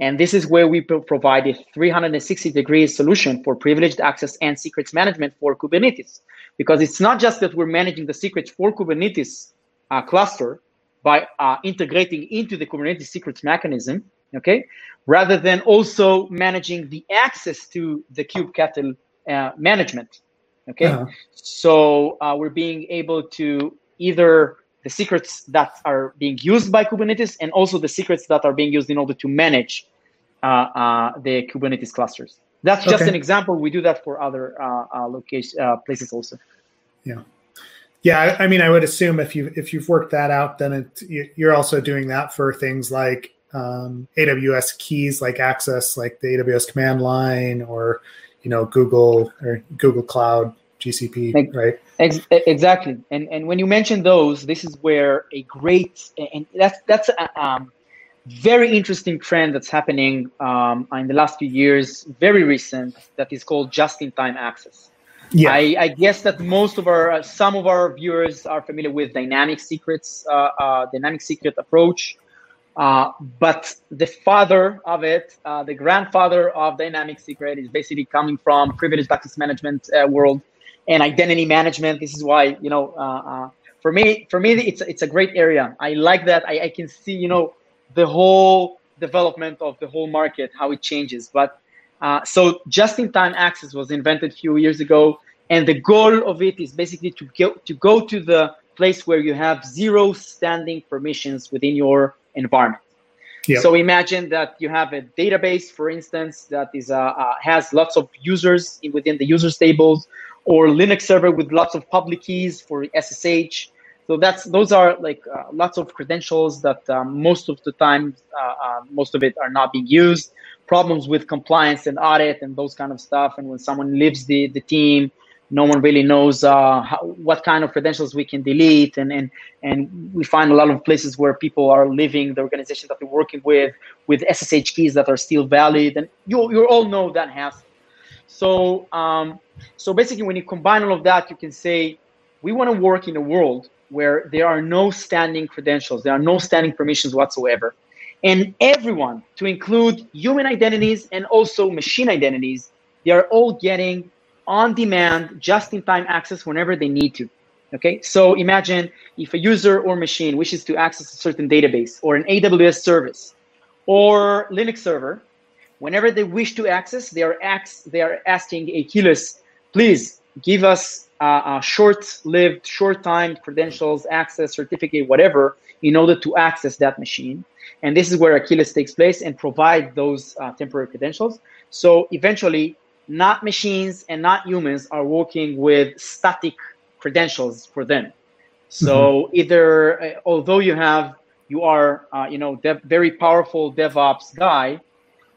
And this is where we provide a 360 degree solution for privileged access and secrets management for Kubernetes. Because it's not just that we're managing the secrets for Kubernetes uh, cluster by uh, integrating into the Kubernetes secrets mechanism, okay, rather than also managing the access to the kubectl uh, management. Okay, uh-huh. so uh, we're being able to either the secrets that are being used by Kubernetes and also the secrets that are being used in order to manage uh, uh, the Kubernetes clusters. That's just okay. an example. We do that for other uh, uh location uh, places also. Yeah, yeah. I mean, I would assume if you if you've worked that out, then it, you're also doing that for things like um, AWS keys, like access, like the AWS command line, or you know Google or Google Cloud, GCP, right? Ex- exactly. And and when you mention those, this is where a great and that's that's a um, very interesting trend that's happening um, in the last few years, very recent, that is called just-in-time access. Yeah. I, I, guess that most of our, uh, some of our viewers are familiar with dynamic secrets, uh, uh, dynamic secret approach. Uh, but the father of it, uh, the grandfather of dynamic secret, is basically coming from privileged access management uh, world and identity management. This is why you know, for me, for me, it's it's a great area. I like that. I, I can see you know the whole development of the whole market, how it changes. But so just-in-time access was invented a few years ago, and the goal of it is basically to go to go to the place where you have zero standing permissions within your environment. Yep. So imagine that you have a database, for instance, that is uh, uh, has lots of users in, within the users tables, or Linux server with lots of public keys for SSH. So that's those are like uh, lots of credentials that um, most of the time, uh, uh, most of it are not being used. Problems with compliance and audit and those kind of stuff. And when someone leaves the the team, no one really knows uh, how, what kind of credentials we can delete. And, and and we find a lot of places where people are leaving the organization that they're working with with ssh keys that are still valid. And you, you all know that has so um, so basically when you combine all of that you can say we want to work in a world where there are no standing credentials. There are no standing permissions whatsoever and everyone to include human identities and also machine identities they are all getting on demand, just in time access whenever they need to. Okay, so imagine if a user or machine wishes to access a certain database or an AWS service or Linux server, whenever they wish to access, they are, ax- they are asking Akeyless, please give us a short-lived, short time credentials, access, certificate, whatever, in order to access that machine. And this is where Akeyless takes place and provide those uh, temporary credentials. So eventually, not machines and not humans are working with static credentials for them. So mm-hmm. either, uh, although you have, you are, uh, you know, dev- very powerful DevOps guy,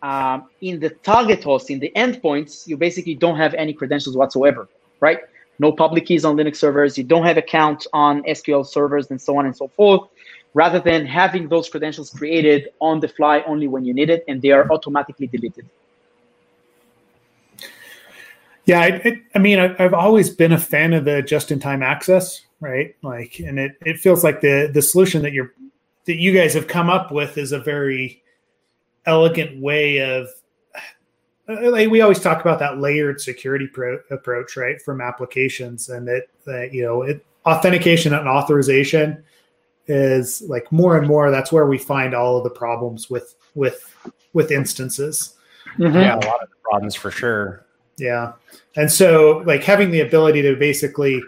um, in the target host, in the endpoints, you basically don't have any credentials whatsoever, right? No public keys on Linux servers. You don't have account on SQL servers and so on and so forth. Rather than having those credentials created on the fly only when you need it, and they are automatically deleted. Yeah, it, I mean, I've always been a fan of the just-in-time access, right? Like, and it, it feels like the the solution that you're that you guys have come up with is a very elegant way of uh, like we always talk about that layered security pro- approach, right, from applications, and that that you know it, authentication and authorization is like more and more. That's where we find all of the problems with with with instances. Mm-hmm. Yeah, a lot of the problems for sure. Yeah. And so like having the ability to basically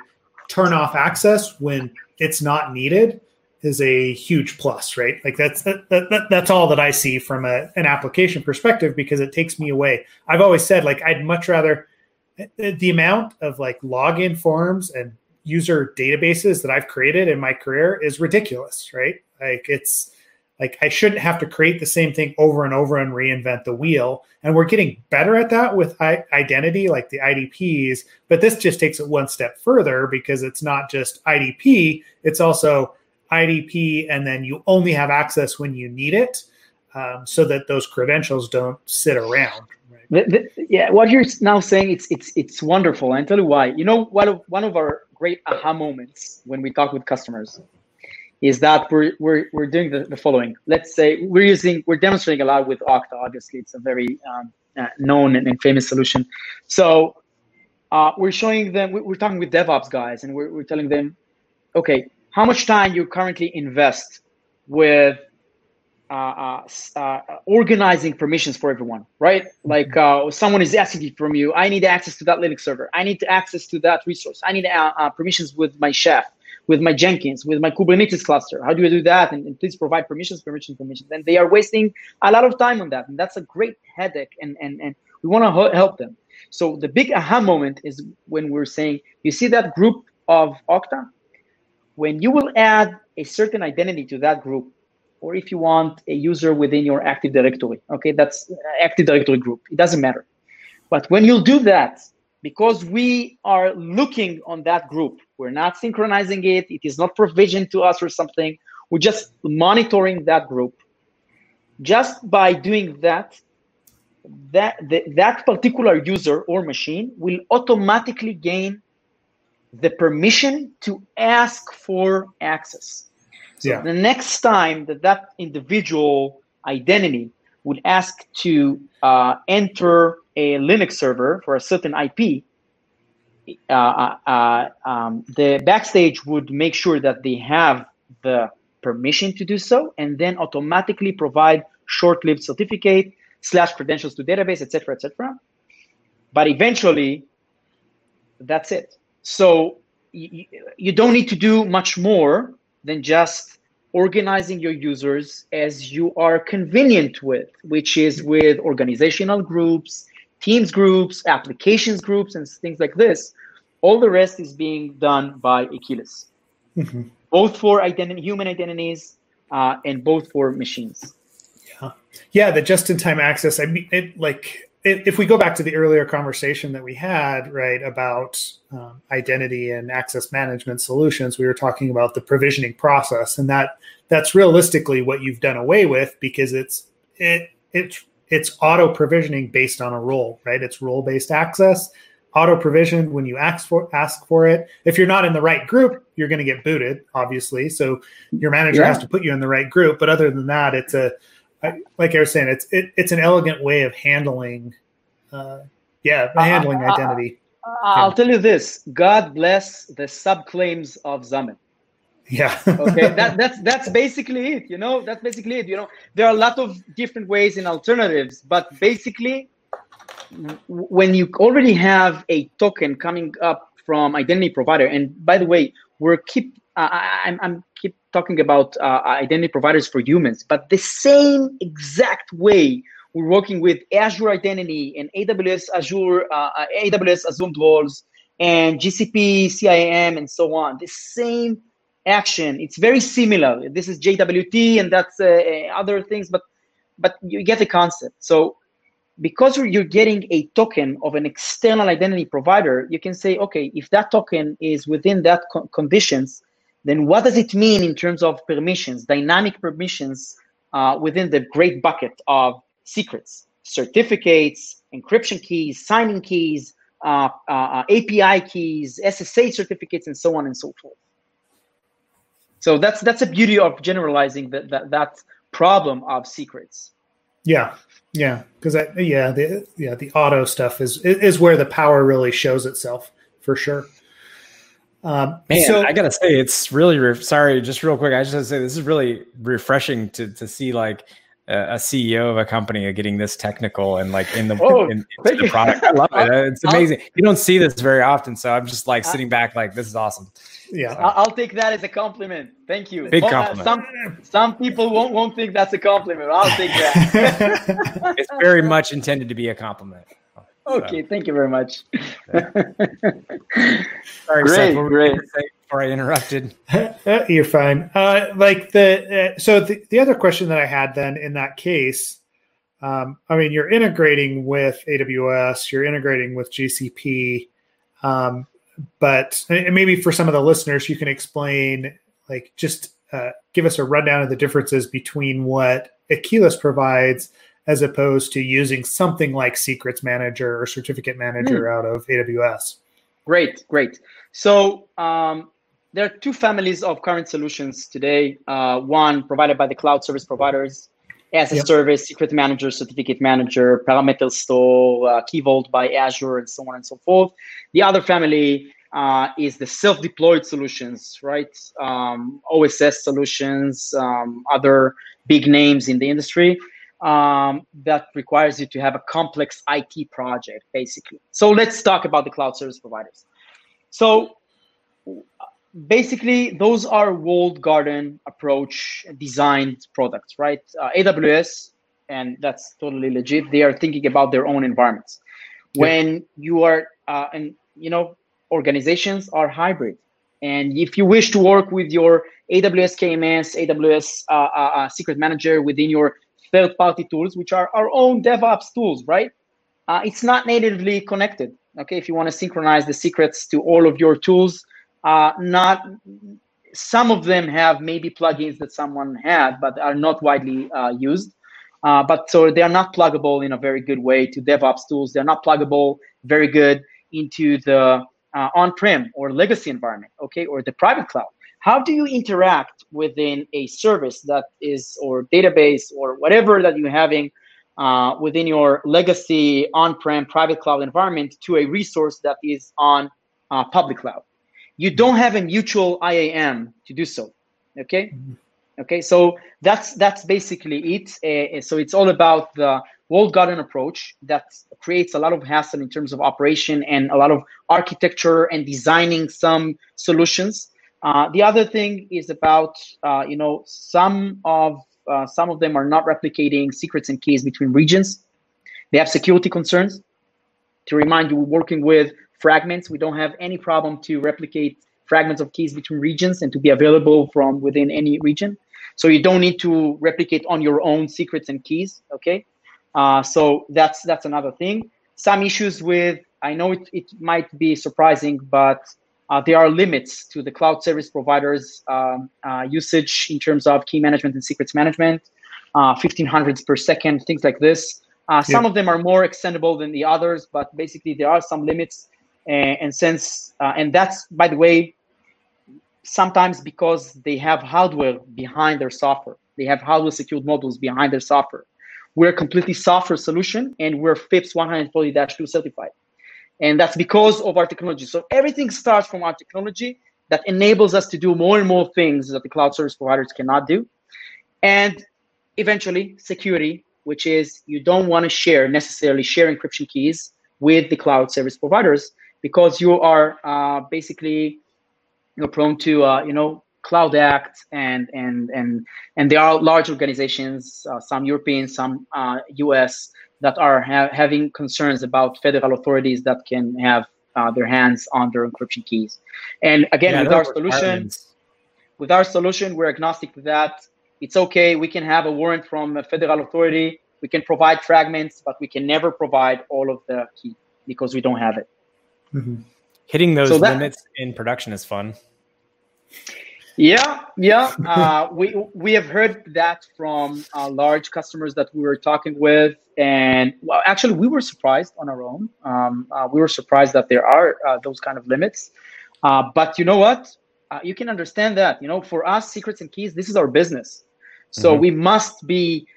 turn off access when it's not needed is a huge plus, right? Like that's that, that, that's all that I see from a, an application perspective because it takes me away. I've always said like I'd much rather the amount of like login forms and user databases that I've created in my career is ridiculous, right? Like it's like I shouldn't have to create the same thing over and over and reinvent the wheel. And we're getting better at that with identity, like the IDPs. But this just takes it one step further because it's not just IDP; it's also IDP, and then you only have access when you need it, um, so that those credentials don't sit around. Right? The, the, yeah, what you're now saying it's it's it's wonderful. And I'll tell you why. You know, one of one of our great aha moments when we talk with customers is that we're, we're, we're doing the, the following. Let's say we're using, we're demonstrating a lot with Okta, obviously. It's a very um, uh, known and, and, famous solution. So uh, we're showing them, we're talking with DevOps guys, and we're, we're telling them, okay, how much time you currently invest with uh, uh, uh, organizing permissions for everyone, right? Like uh, someone is asking from you, I need access to that Linux server. I need access to that resource. I need uh, uh, permissions with my chef with my Jenkins, with my Kubernetes cluster. How do I do that? And, and, please provide permissions, permissions, permissions. And they are wasting a lot of time on that. And that's a great headache. And, and, and we want to help them. So the big aha moment is when we're saying, you see that group of Okta? When you will add a certain identity to that group, or if you want a user within your Active Directory, okay, that's uh, Active Directory group. It doesn't matter. But when you do that, because we are looking on that group we're not synchronizing it. It is not provisioned to us or something. We're just monitoring that group. Just by doing that, that, the, that particular user or machine will automatically gain the permission to ask for access. So yeah. the next time that that individual identity would ask to uh, enter a Linux server for a certain IP, uh, uh, uh, um, the backstage would make sure that they have the permission to do so and then automatically provide short-lived certificate slash credentials to database etc etc but eventually that's it so you, you don't need to do much more than just organizing your users as you are convenient with, which is with organizational groups, teams groups, applications groups, and things like this. All the rest is being done by Akeyless, mm-hmm. both for identity, human identities uh, and both for machines. Yeah, yeah. The just-in-time access. I mean, it, like if we go back to the earlier conversation that we had, right, about um, identity and access management solutions, we were talking about the provisioning process, and that that's realistically what you've done away with because it's it it it's auto provisioning based on a role, right? It's role based access, auto provision when you ask for ask for it. If you're not in the right group, you're going to get booted, obviously. So your manager yeah. has to put you in the right group. But other than that, it's a like I was saying, it's it, it's an elegant way of handling, uh, yeah, uh, handling uh, identity. Uh, I'll yeah. tell you this: God bless the subclaims of SAML. Yeah. okay. That that's that's basically it. You know, that's basically it. You know, there are a lot of different ways and alternatives, but basically, when you already have a token coming up from identity provider, and by the way, we're keep uh, I'm I'm keep talking about uh, identity providers for humans, but the same exact way we're working with Azure Identity and AWS Azure uh, uh AWS Assumed Roles and GCP CIM, and so on. The same action. It's very similar. This is JWT and that's uh, uh, other things, but but you get the concept. So because you're getting a token of an external identity provider, you can say, okay, if that token is within that co- conditions, then what does it mean in terms of permissions, dynamic permissions uh, within the great bucket of secrets, certificates, encryption keys, signing keys, uh, uh, API keys, SSH certificates, and so on and so forth. So that's that's the beauty of generalizing that that, that problem of secrets. Yeah, yeah, because yeah, the yeah the auto stuff is is where the power really shows itself for sure. Um, Man, so, I gotta say, it's really re- sorry. Just real quick, I just want to say this is really refreshing to to see like a CEO of a company getting this technical and like in the, oh, in, the product. I love it. It's amazing. I'll, you don't see this very often, so I'm just like sitting back, like this is awesome. Yeah, so. I'll take that as a compliment. Thank you. Big compliment. some some people won't won't think that's a compliment. I'll take that. it's very much intended to be a compliment. Okay, so. thank you very much. Sorry, great, Seth, great. Before I interrupted, you're fine. Uh, like the uh, so the, the other question that I had then in that case, um, I mean, you're integrating with AWS, you're integrating with GCP, um, but maybe for some of the listeners, you can explain like just uh, give us a rundown of the differences between what Akeyless provides as opposed to using something like Secrets Manager or Certificate Manager mm. out of AWS. Great, great. So um, there are two families of current solutions today. Uh, one provided by the cloud service providers as a yep. service, Secret Manager, Certificate Manager, Parameter Store, uh, Key Vault by Azure, and so on and so forth. The other family uh, is the self-deployed solutions, right? Um, OSS solutions, um, other big names in the industry um, that requires you to have a complex IT project, basically. So let's talk about the cloud service providers. So basically, those are walled garden approach designed products, right? Uh, AWS, and that's totally legit. They are thinking about their own environments. When you are, uh, and you know, organizations are hybrid. And if you wish to work with your AWS KMS, AWS uh, uh, uh, Secret Manager within your third-party tools, which are our own DevOps tools, right? Uh, it's not natively connected. Okay, if you want to synchronize the secrets to all of your tools, uh, not some of them have maybe plugins that someone had, but are not widely uh, used. Uh, but so they are not pluggable in a very good way to DevOps tools. They're not pluggable very good into the uh, on-prem or legacy environment, okay, or the private cloud how do you interact within a service that is or database or whatever that you're having uh, within your legacy on-prem private cloud environment to a resource that is on uh, public cloud? You don't have a mutual iam to do so okay? Mm-hmm. okay so that's that's basically it. Uh, so it's all about the walled garden approach that creates a lot of hassle in terms of operation and a lot of architecture and designing some solutions Uh, the other thing is about uh, you know some of uh, some of them are not replicating secrets and keys between regions. They have security concerns. To remind you, we're working with fragments. We don't have any problem to replicate fragments of keys between regions and to be available from within any region. So you don't need to replicate on your own secrets and keys. Okay, uh, so that's that's another thing. Some issues with I know it, it might be surprising, but uh, there are limits to the cloud service providers um, uh, usage in terms of key management and secrets management, uh, 1500s per second, things like this. Uh, some yeah. of them are more extendable than the others, but basically there are some limits. And, and since, uh, and that's, by the way, sometimes because they have hardware behind their software. They have hardware secured modules behind their software. We're a completely software solution and we're FIPS 140-2 certified. And that's because of our technology. So everything starts from our technology that enables us to do more and more things that the cloud service providers cannot do. And eventually, security, which is you don't want to share necessarily share encryption keys with the cloud service providers because you are uh, basically you know, prone to uh, you know Cloud Act and and and and there are large organizations, uh, some European, some uh, U.S that are ha- having concerns about federal authorities that can have uh, their hands on their encryption keys. And again, yeah, with our solution, with our solution, we're agnostic to that. It's okay. We can have a warrant from a federal authority. We can provide fragments, but we can never provide all of the key because we don't have it. Mm-hmm. Hitting those so that, limits in production is fun. Yeah, yeah. Uh, we we have heard that from uh, large customers that we were talking with, and well, actually, we were surprised on our own. Um, uh, we were surprised that there are uh, those kind of limits. Uh, but you know what? Uh, you can understand that. You know, for us, secrets and keys, this is our business. So mm-hmm. we must be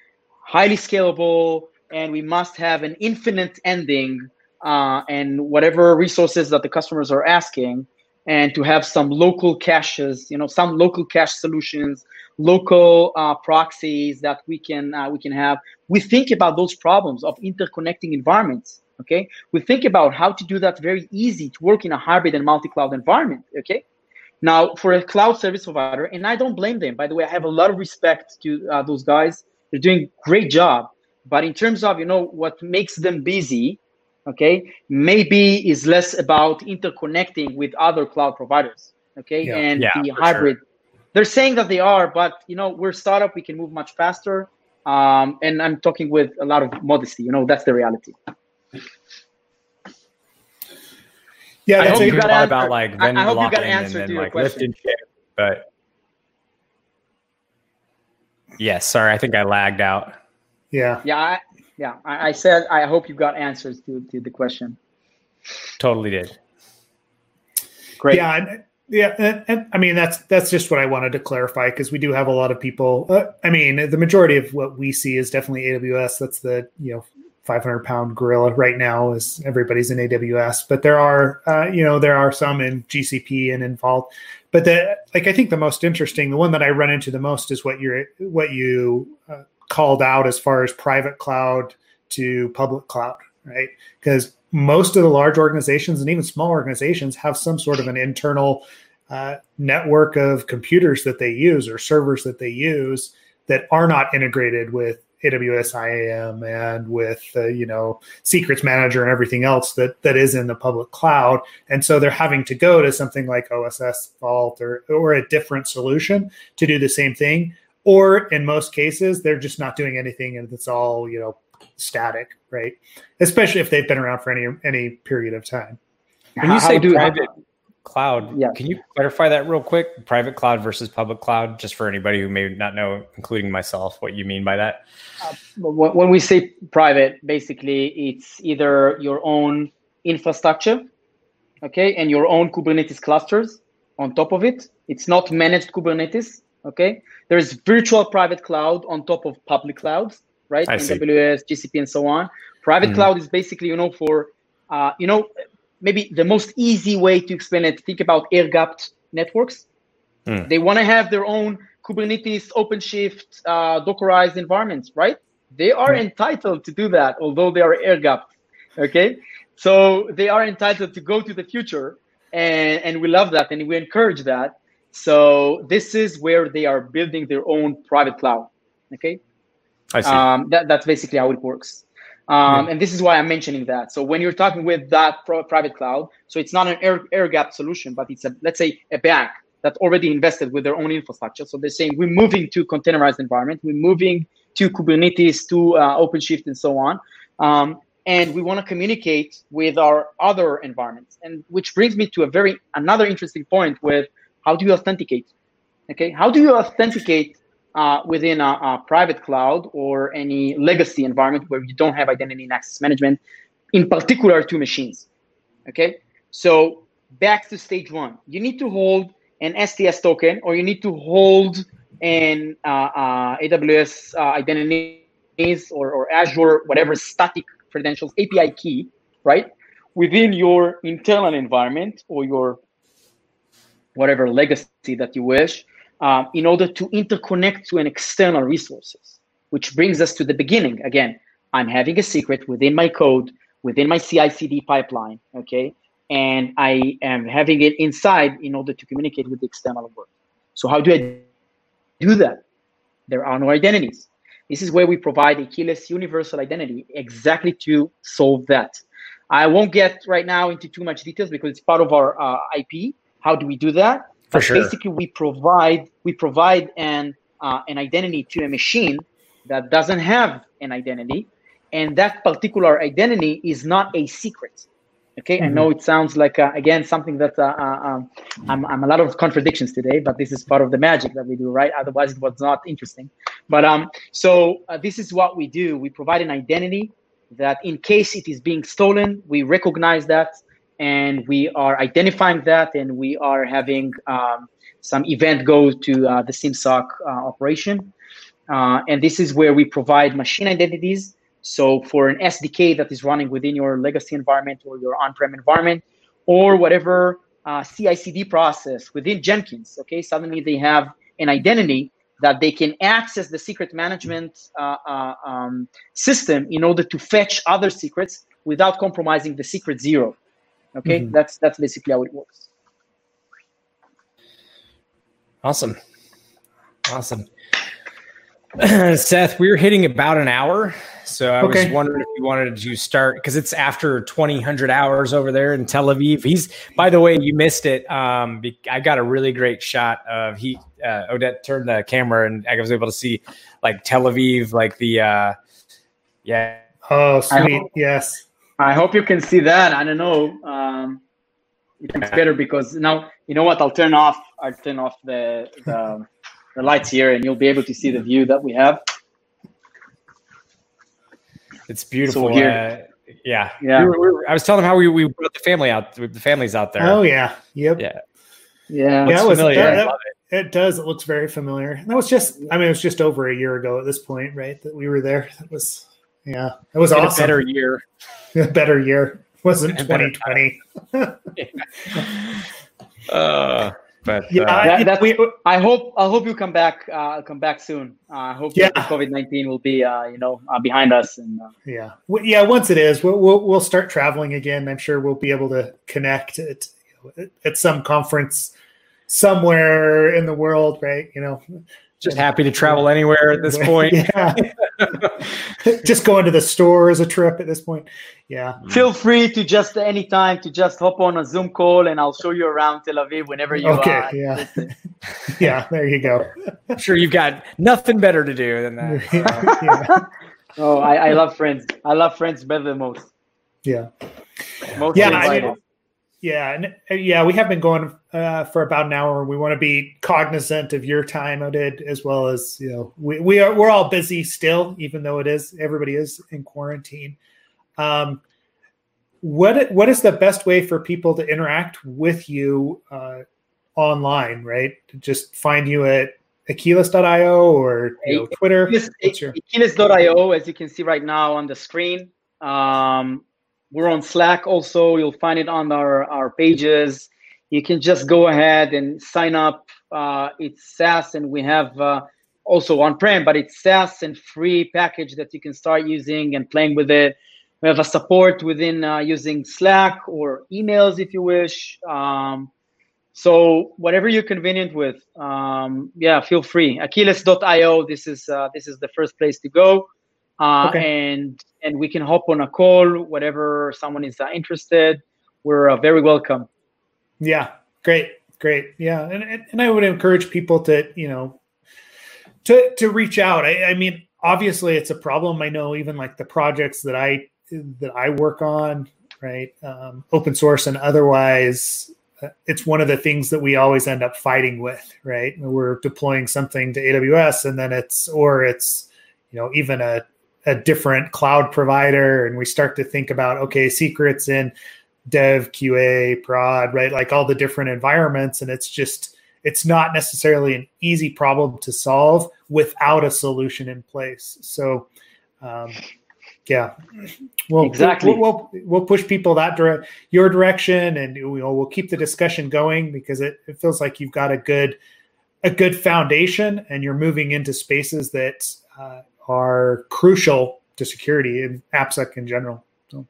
highly scalable, and we must have an infinite ending, and whatever resources that the customers are asking and to have some local caches, you know, some local cache solutions, local uh, proxies that we can uh, we can have. We think about those problems of interconnecting environments. Okay, we think about how to do that very easy to work in a hybrid and multi-cloud environment. Okay, now for a cloud service provider, and I don't blame them. By the way, I have a lot of respect to uh, those guys. They're doing great job. But in terms of you know what makes them busy, okay maybe is less about interconnecting with other cloud providers okay yeah. and yeah, the hybrid sure. they're saying that they are but you know we're startup we can move much faster um, and i'm talking with a lot of modesty you know that's the reality yeah i hope you got answer. about like I, I hope you got answer to your like question. lift and shift but yes sorry i think i lagged out yeah yeah I, yeah. I, I said I hope you got answers to, to the question. Totally did. Great. Yeah, and, yeah, and, and, I mean that's that's just what I wanted to clarify because we do have a lot of people. Uh, I mean, the majority of what we see is definitely AWS. That's the you know 500 pound gorilla right now is everybody's in AWS, but there are uh, you know there are some in GCP and in Vault. But the like I think the most interesting, the one that I run into the most is what you're what you uh, called out as far as private cloud to public cloud, right? Because most of the large organizations and even small organizations have some sort of an internal uh, network of computers that they use or servers that they use that are not integrated with AWS IAM and with uh, you know secrets manager and everything else that that is in the public cloud and so they're having to go to something like OSS Vault or or a different solution to do the same thing or in most cases they're just not doing anything and it's all you know static right? Especially if they've been around for any any period of time. When you say do private cloud yeah. can you clarify that real quick? Private cloud versus public cloud just for anybody who may not know including myself what you mean by that? Uh, when we say private basically it's either your own infrastructure okay and your own kubernetes clusters on top of it. It's not managed kubernetes Okay, there's virtual private cloud on top of public clouds, right? I AWS, see. GCP, and so on. Private mm-hmm. cloud is basically, you know, for uh, you know, maybe the most easy way to explain it. Think about air-gapped networks. Mm. They want to have their own Kubernetes, OpenShift, uh, Dockerized environments, right? They are mm. entitled to do that, although they are air-gapped. Okay, so they are entitled to go to the future, and and we love that, and we encourage that So this is where they are building their own private cloud. Okay. I see. Um, that, that's basically how it works. Um, yeah. And this is why I'm mentioning that. So when you're talking with that pro- private cloud, so it's not an air, air gap solution, but it's a let's say a bank that already invested with their own infrastructure. So they're saying we're moving to containerized environment, we're moving to Kubernetes, to uh, OpenShift, and so on. Um, and we want to communicate with our other environments, and which brings me to a very another interesting point with how do you authenticate? Okay, how do you authenticate uh, within a, a, private cloud or any legacy environment where you don't have identity and access management, in particular to machines? Okay, so back to stage one, you need to hold an STS token or you need to hold an uh, uh, AWS uh, identities or, or Azure, whatever static credentials, API key, right? Within your internal environment or your whatever legacy that you wish, um, in order to interconnect to an external resources, which brings us to the beginning. Again, I'm having a secret within my code, within my CI/CD pipeline, okay, and I am having it inside in order to communicate with the external world. So how do I do that? There are no identities. This is where we provide Akeyless universal identity exactly to solve that. I won't get right now into too much details because it's part of our uh, IP. How do we do that? For but sure. Basically, we provide we provide an uh, an identity to a machine that doesn't have an identity, and that particular identity is not a secret. Okay, mm-hmm. I know it sounds like uh, again something that uh, uh, um, I'm, I'm a lot of contradictions today, but this is part of the magic that we do, right? Otherwise, it was not interesting. But um, so uh, this is what we do. We provide an identity that, in case it is being stolen, we recognize that, and we are identifying that, and we are having um, some event go to uh, the SIEM/SOC uh, operation, and this is where we provide machine identities so for an SDK that is running within your legacy environment or your on-prem environment, or whatever uh, CI/CD process within Jenkins, okay, suddenly they have an identity that they can access the secret management uh, uh, um, system in order to fetch other secrets without compromising the secret zero. Okay, mm-hmm. that's that's basically how it works. Awesome, awesome. Seth, we're hitting about an hour. So I okay. was wondering if you wanted to start because it's after 2000 hours over there in Tel Aviv. He's, by the way, you missed it. Um, I got a really great shot of he, uh, Oded turned the camera and I was able to see like Tel Aviv, like the, uh, yeah. Oh, sweet. Yes. I hope you can see that. I don't know. Um, it's better because now, you know what? I'll turn off, I'll turn off the, the, the lights here and you'll be able to see the view that we have. It's beautiful. So here, uh, yeah, yeah. We were, we were, I was telling them how we, we brought the family out. The family's out there. Oh yeah, yep, yeah, yeah. Yeah, it, was, familiar. That, that, it does. It looks very familiar. And that was just. I mean, it was just over a year ago at this point, right? That we were there. That was. Yeah, it was awesome. A better year. a better year. Wasn't twenty twenty. uh, but yeah, uh, that, we, I hope I hope you come back. Uh, come back soon. Uh, I hope yeah. COVID nineteen will be uh, you know uh, behind us. And uh, yeah, yeah. Once it is, we'll, we'll, we'll start traveling again. I'm sure we'll be able to connect at at some conference somewhere in the world, right? You know, just happy to travel anywhere at this point. yeah. just going to the store is a trip at this point. Yeah. Mm. Feel free to just anytime to just hop on a Zoom call and I'll show you around Tel Aviv whenever you okay, are. Yeah. yeah, there you go. I'm sure you've got nothing better to do than that. yeah. Oh, I, I love friends. I love friends better than most. Yeah. Most yeah, I yeah, and uh, yeah, we have been going uh, for about an hour. We want to be cognizant of your time, Oded, as well as you know, we, we are we're all busy still, even though it is everybody is in quarantine. Um, what what is the best way for people to interact with you uh, online? Right, to just find you at Akeyless.io or you know, Twitter. Akeyless.io, as you can see right now on the screen. Um, we're on Slack also. You'll find it on our, our pages. You can just go ahead and sign up. Uh, it's SaaS, and we have uh, also on prem, but it's SaaS and free package that you can start using and playing with it. We have a support within uh, using Slack or emails if you wish. Um, so whatever you're convenient with, um, yeah, feel free. Akeyless.io. This is uh, this is the first place to go, uh, okay. and and we can hop on a call. Whatever someone is uh, interested, we're uh, very welcome. Yeah, great, great. Yeah, and and I would encourage people to you know to to reach out. I, I mean, obviously, it's a problem. I know even like the projects that I that I work on, right, um, open source and otherwise it's one of the things that we always end up fighting with, right? We're deploying something to AWS and then it's, or it's, you know, even a, a different cloud provider. And we start to think about, okay, secrets in dev, QA, prod, right? Like all the different environments. And it's just, it's not necessarily an easy problem to solve without a solution in place. So, um, yeah well exactly we'll, we'll, we'll push people that dire- your direction and we'll, we'll keep the discussion going because it, it feels like you've got a good a good foundation and you're moving into spaces that uh, are crucial to security and appsec in general so.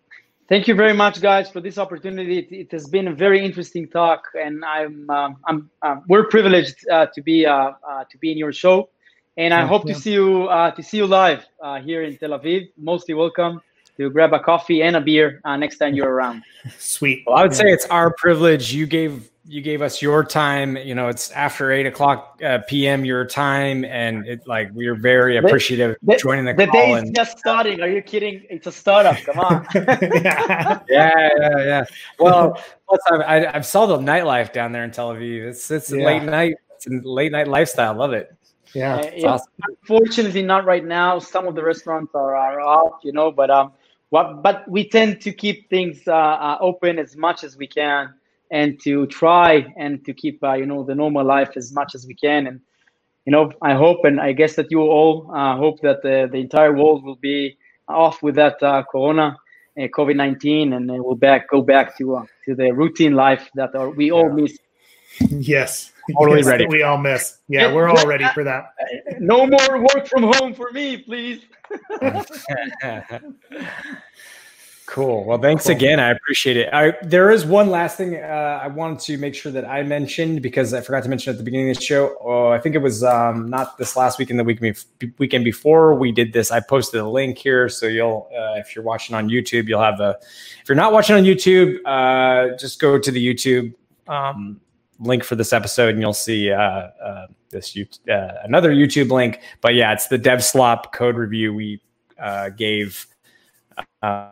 thank you very much guys for this opportunity it, it has been a very interesting talk and i'm um, i'm um, we're privileged uh, to be uh, uh to be in your show and I hope yeah. to see you uh, to see you live uh, here in Tel Aviv. Mostly welcome to grab a coffee and a beer uh, next time you're around. Sweet. Well, I would yeah. say it's our privilege. You gave you gave us your time. You know, it's after eight o'clock uh, p.m. your time, and it like we're very appreciative the, joining the, the call. The day is just starting. Are you kidding? It's a startup. Come on. yeah. yeah, yeah, yeah. Well, plus I, I, saw the nightlife down there in Tel Aviv. It's it's yeah. late night. It's a late night lifestyle. Love it. Yeah, uh, yeah awesome. Unfortunately, not right now. Some of the restaurants are, are off, you know, but um, what, but we tend to keep things uh, uh, open as much as we can, and to try and to keep uh, you know the normal life as much as we can. And you know, I hope and I guess that you all uh, hope that the, the entire world will be off with that uh, Corona, uh, COVID nineteen, and we'll back go back to uh, to the routine life that we all miss. Yes, totally yes, ready. We all miss. Yeah, we're all ready for that. No more work from home for me, please. cool. Well, thanks cool. again. I appreciate it. I, there is one last thing uh, I wanted to make sure that I mentioned because I forgot to mention at the beginning of the show. Oh, I think it was um, not this last weekend, the week weekend before we did this. I posted a link here, so you'll, uh, if you're watching on YouTube, you'll have the. If you're not watching on YouTube, uh, just go to the YouTube. Um, link for this episode, and you'll see uh, uh, this uh, another YouTube link. But yeah, it's the DevSlop code review we uh, gave. Uh,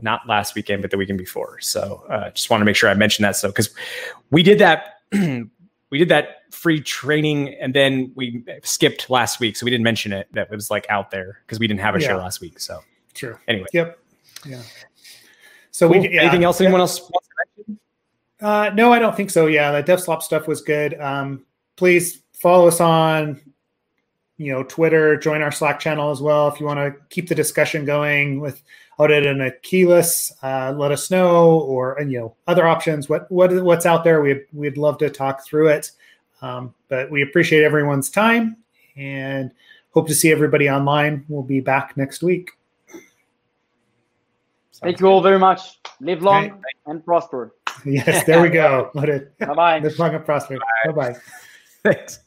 not last weekend, but the weekend before. So uh, just want to make sure I mentioned that. So because we did that, we did that free training, and then we skipped last week, so we didn't mention it. That it was like out there because we didn't have a yeah. show last week. So true. Anyway. Yep. Yeah. So cool. we yeah, anything else anyone else wants to mention? Uh, no, I don't think so. Yeah, the DevSlop stuff was good. Um, please follow us on you know Twitter. Join our Slack channel as well if you want to keep the discussion going with Oded and Akeyless. Uh, let us know, or and you know other options. What what what's out there? We'd we'd love to talk through it. Um, but we appreciate everyone's time and hope to see everybody online. We'll be back next week. Thank you all very much. Live long okay. and prosper. Yes, there we go. bye bye. Live long and prosper. Bye bye. Thanks.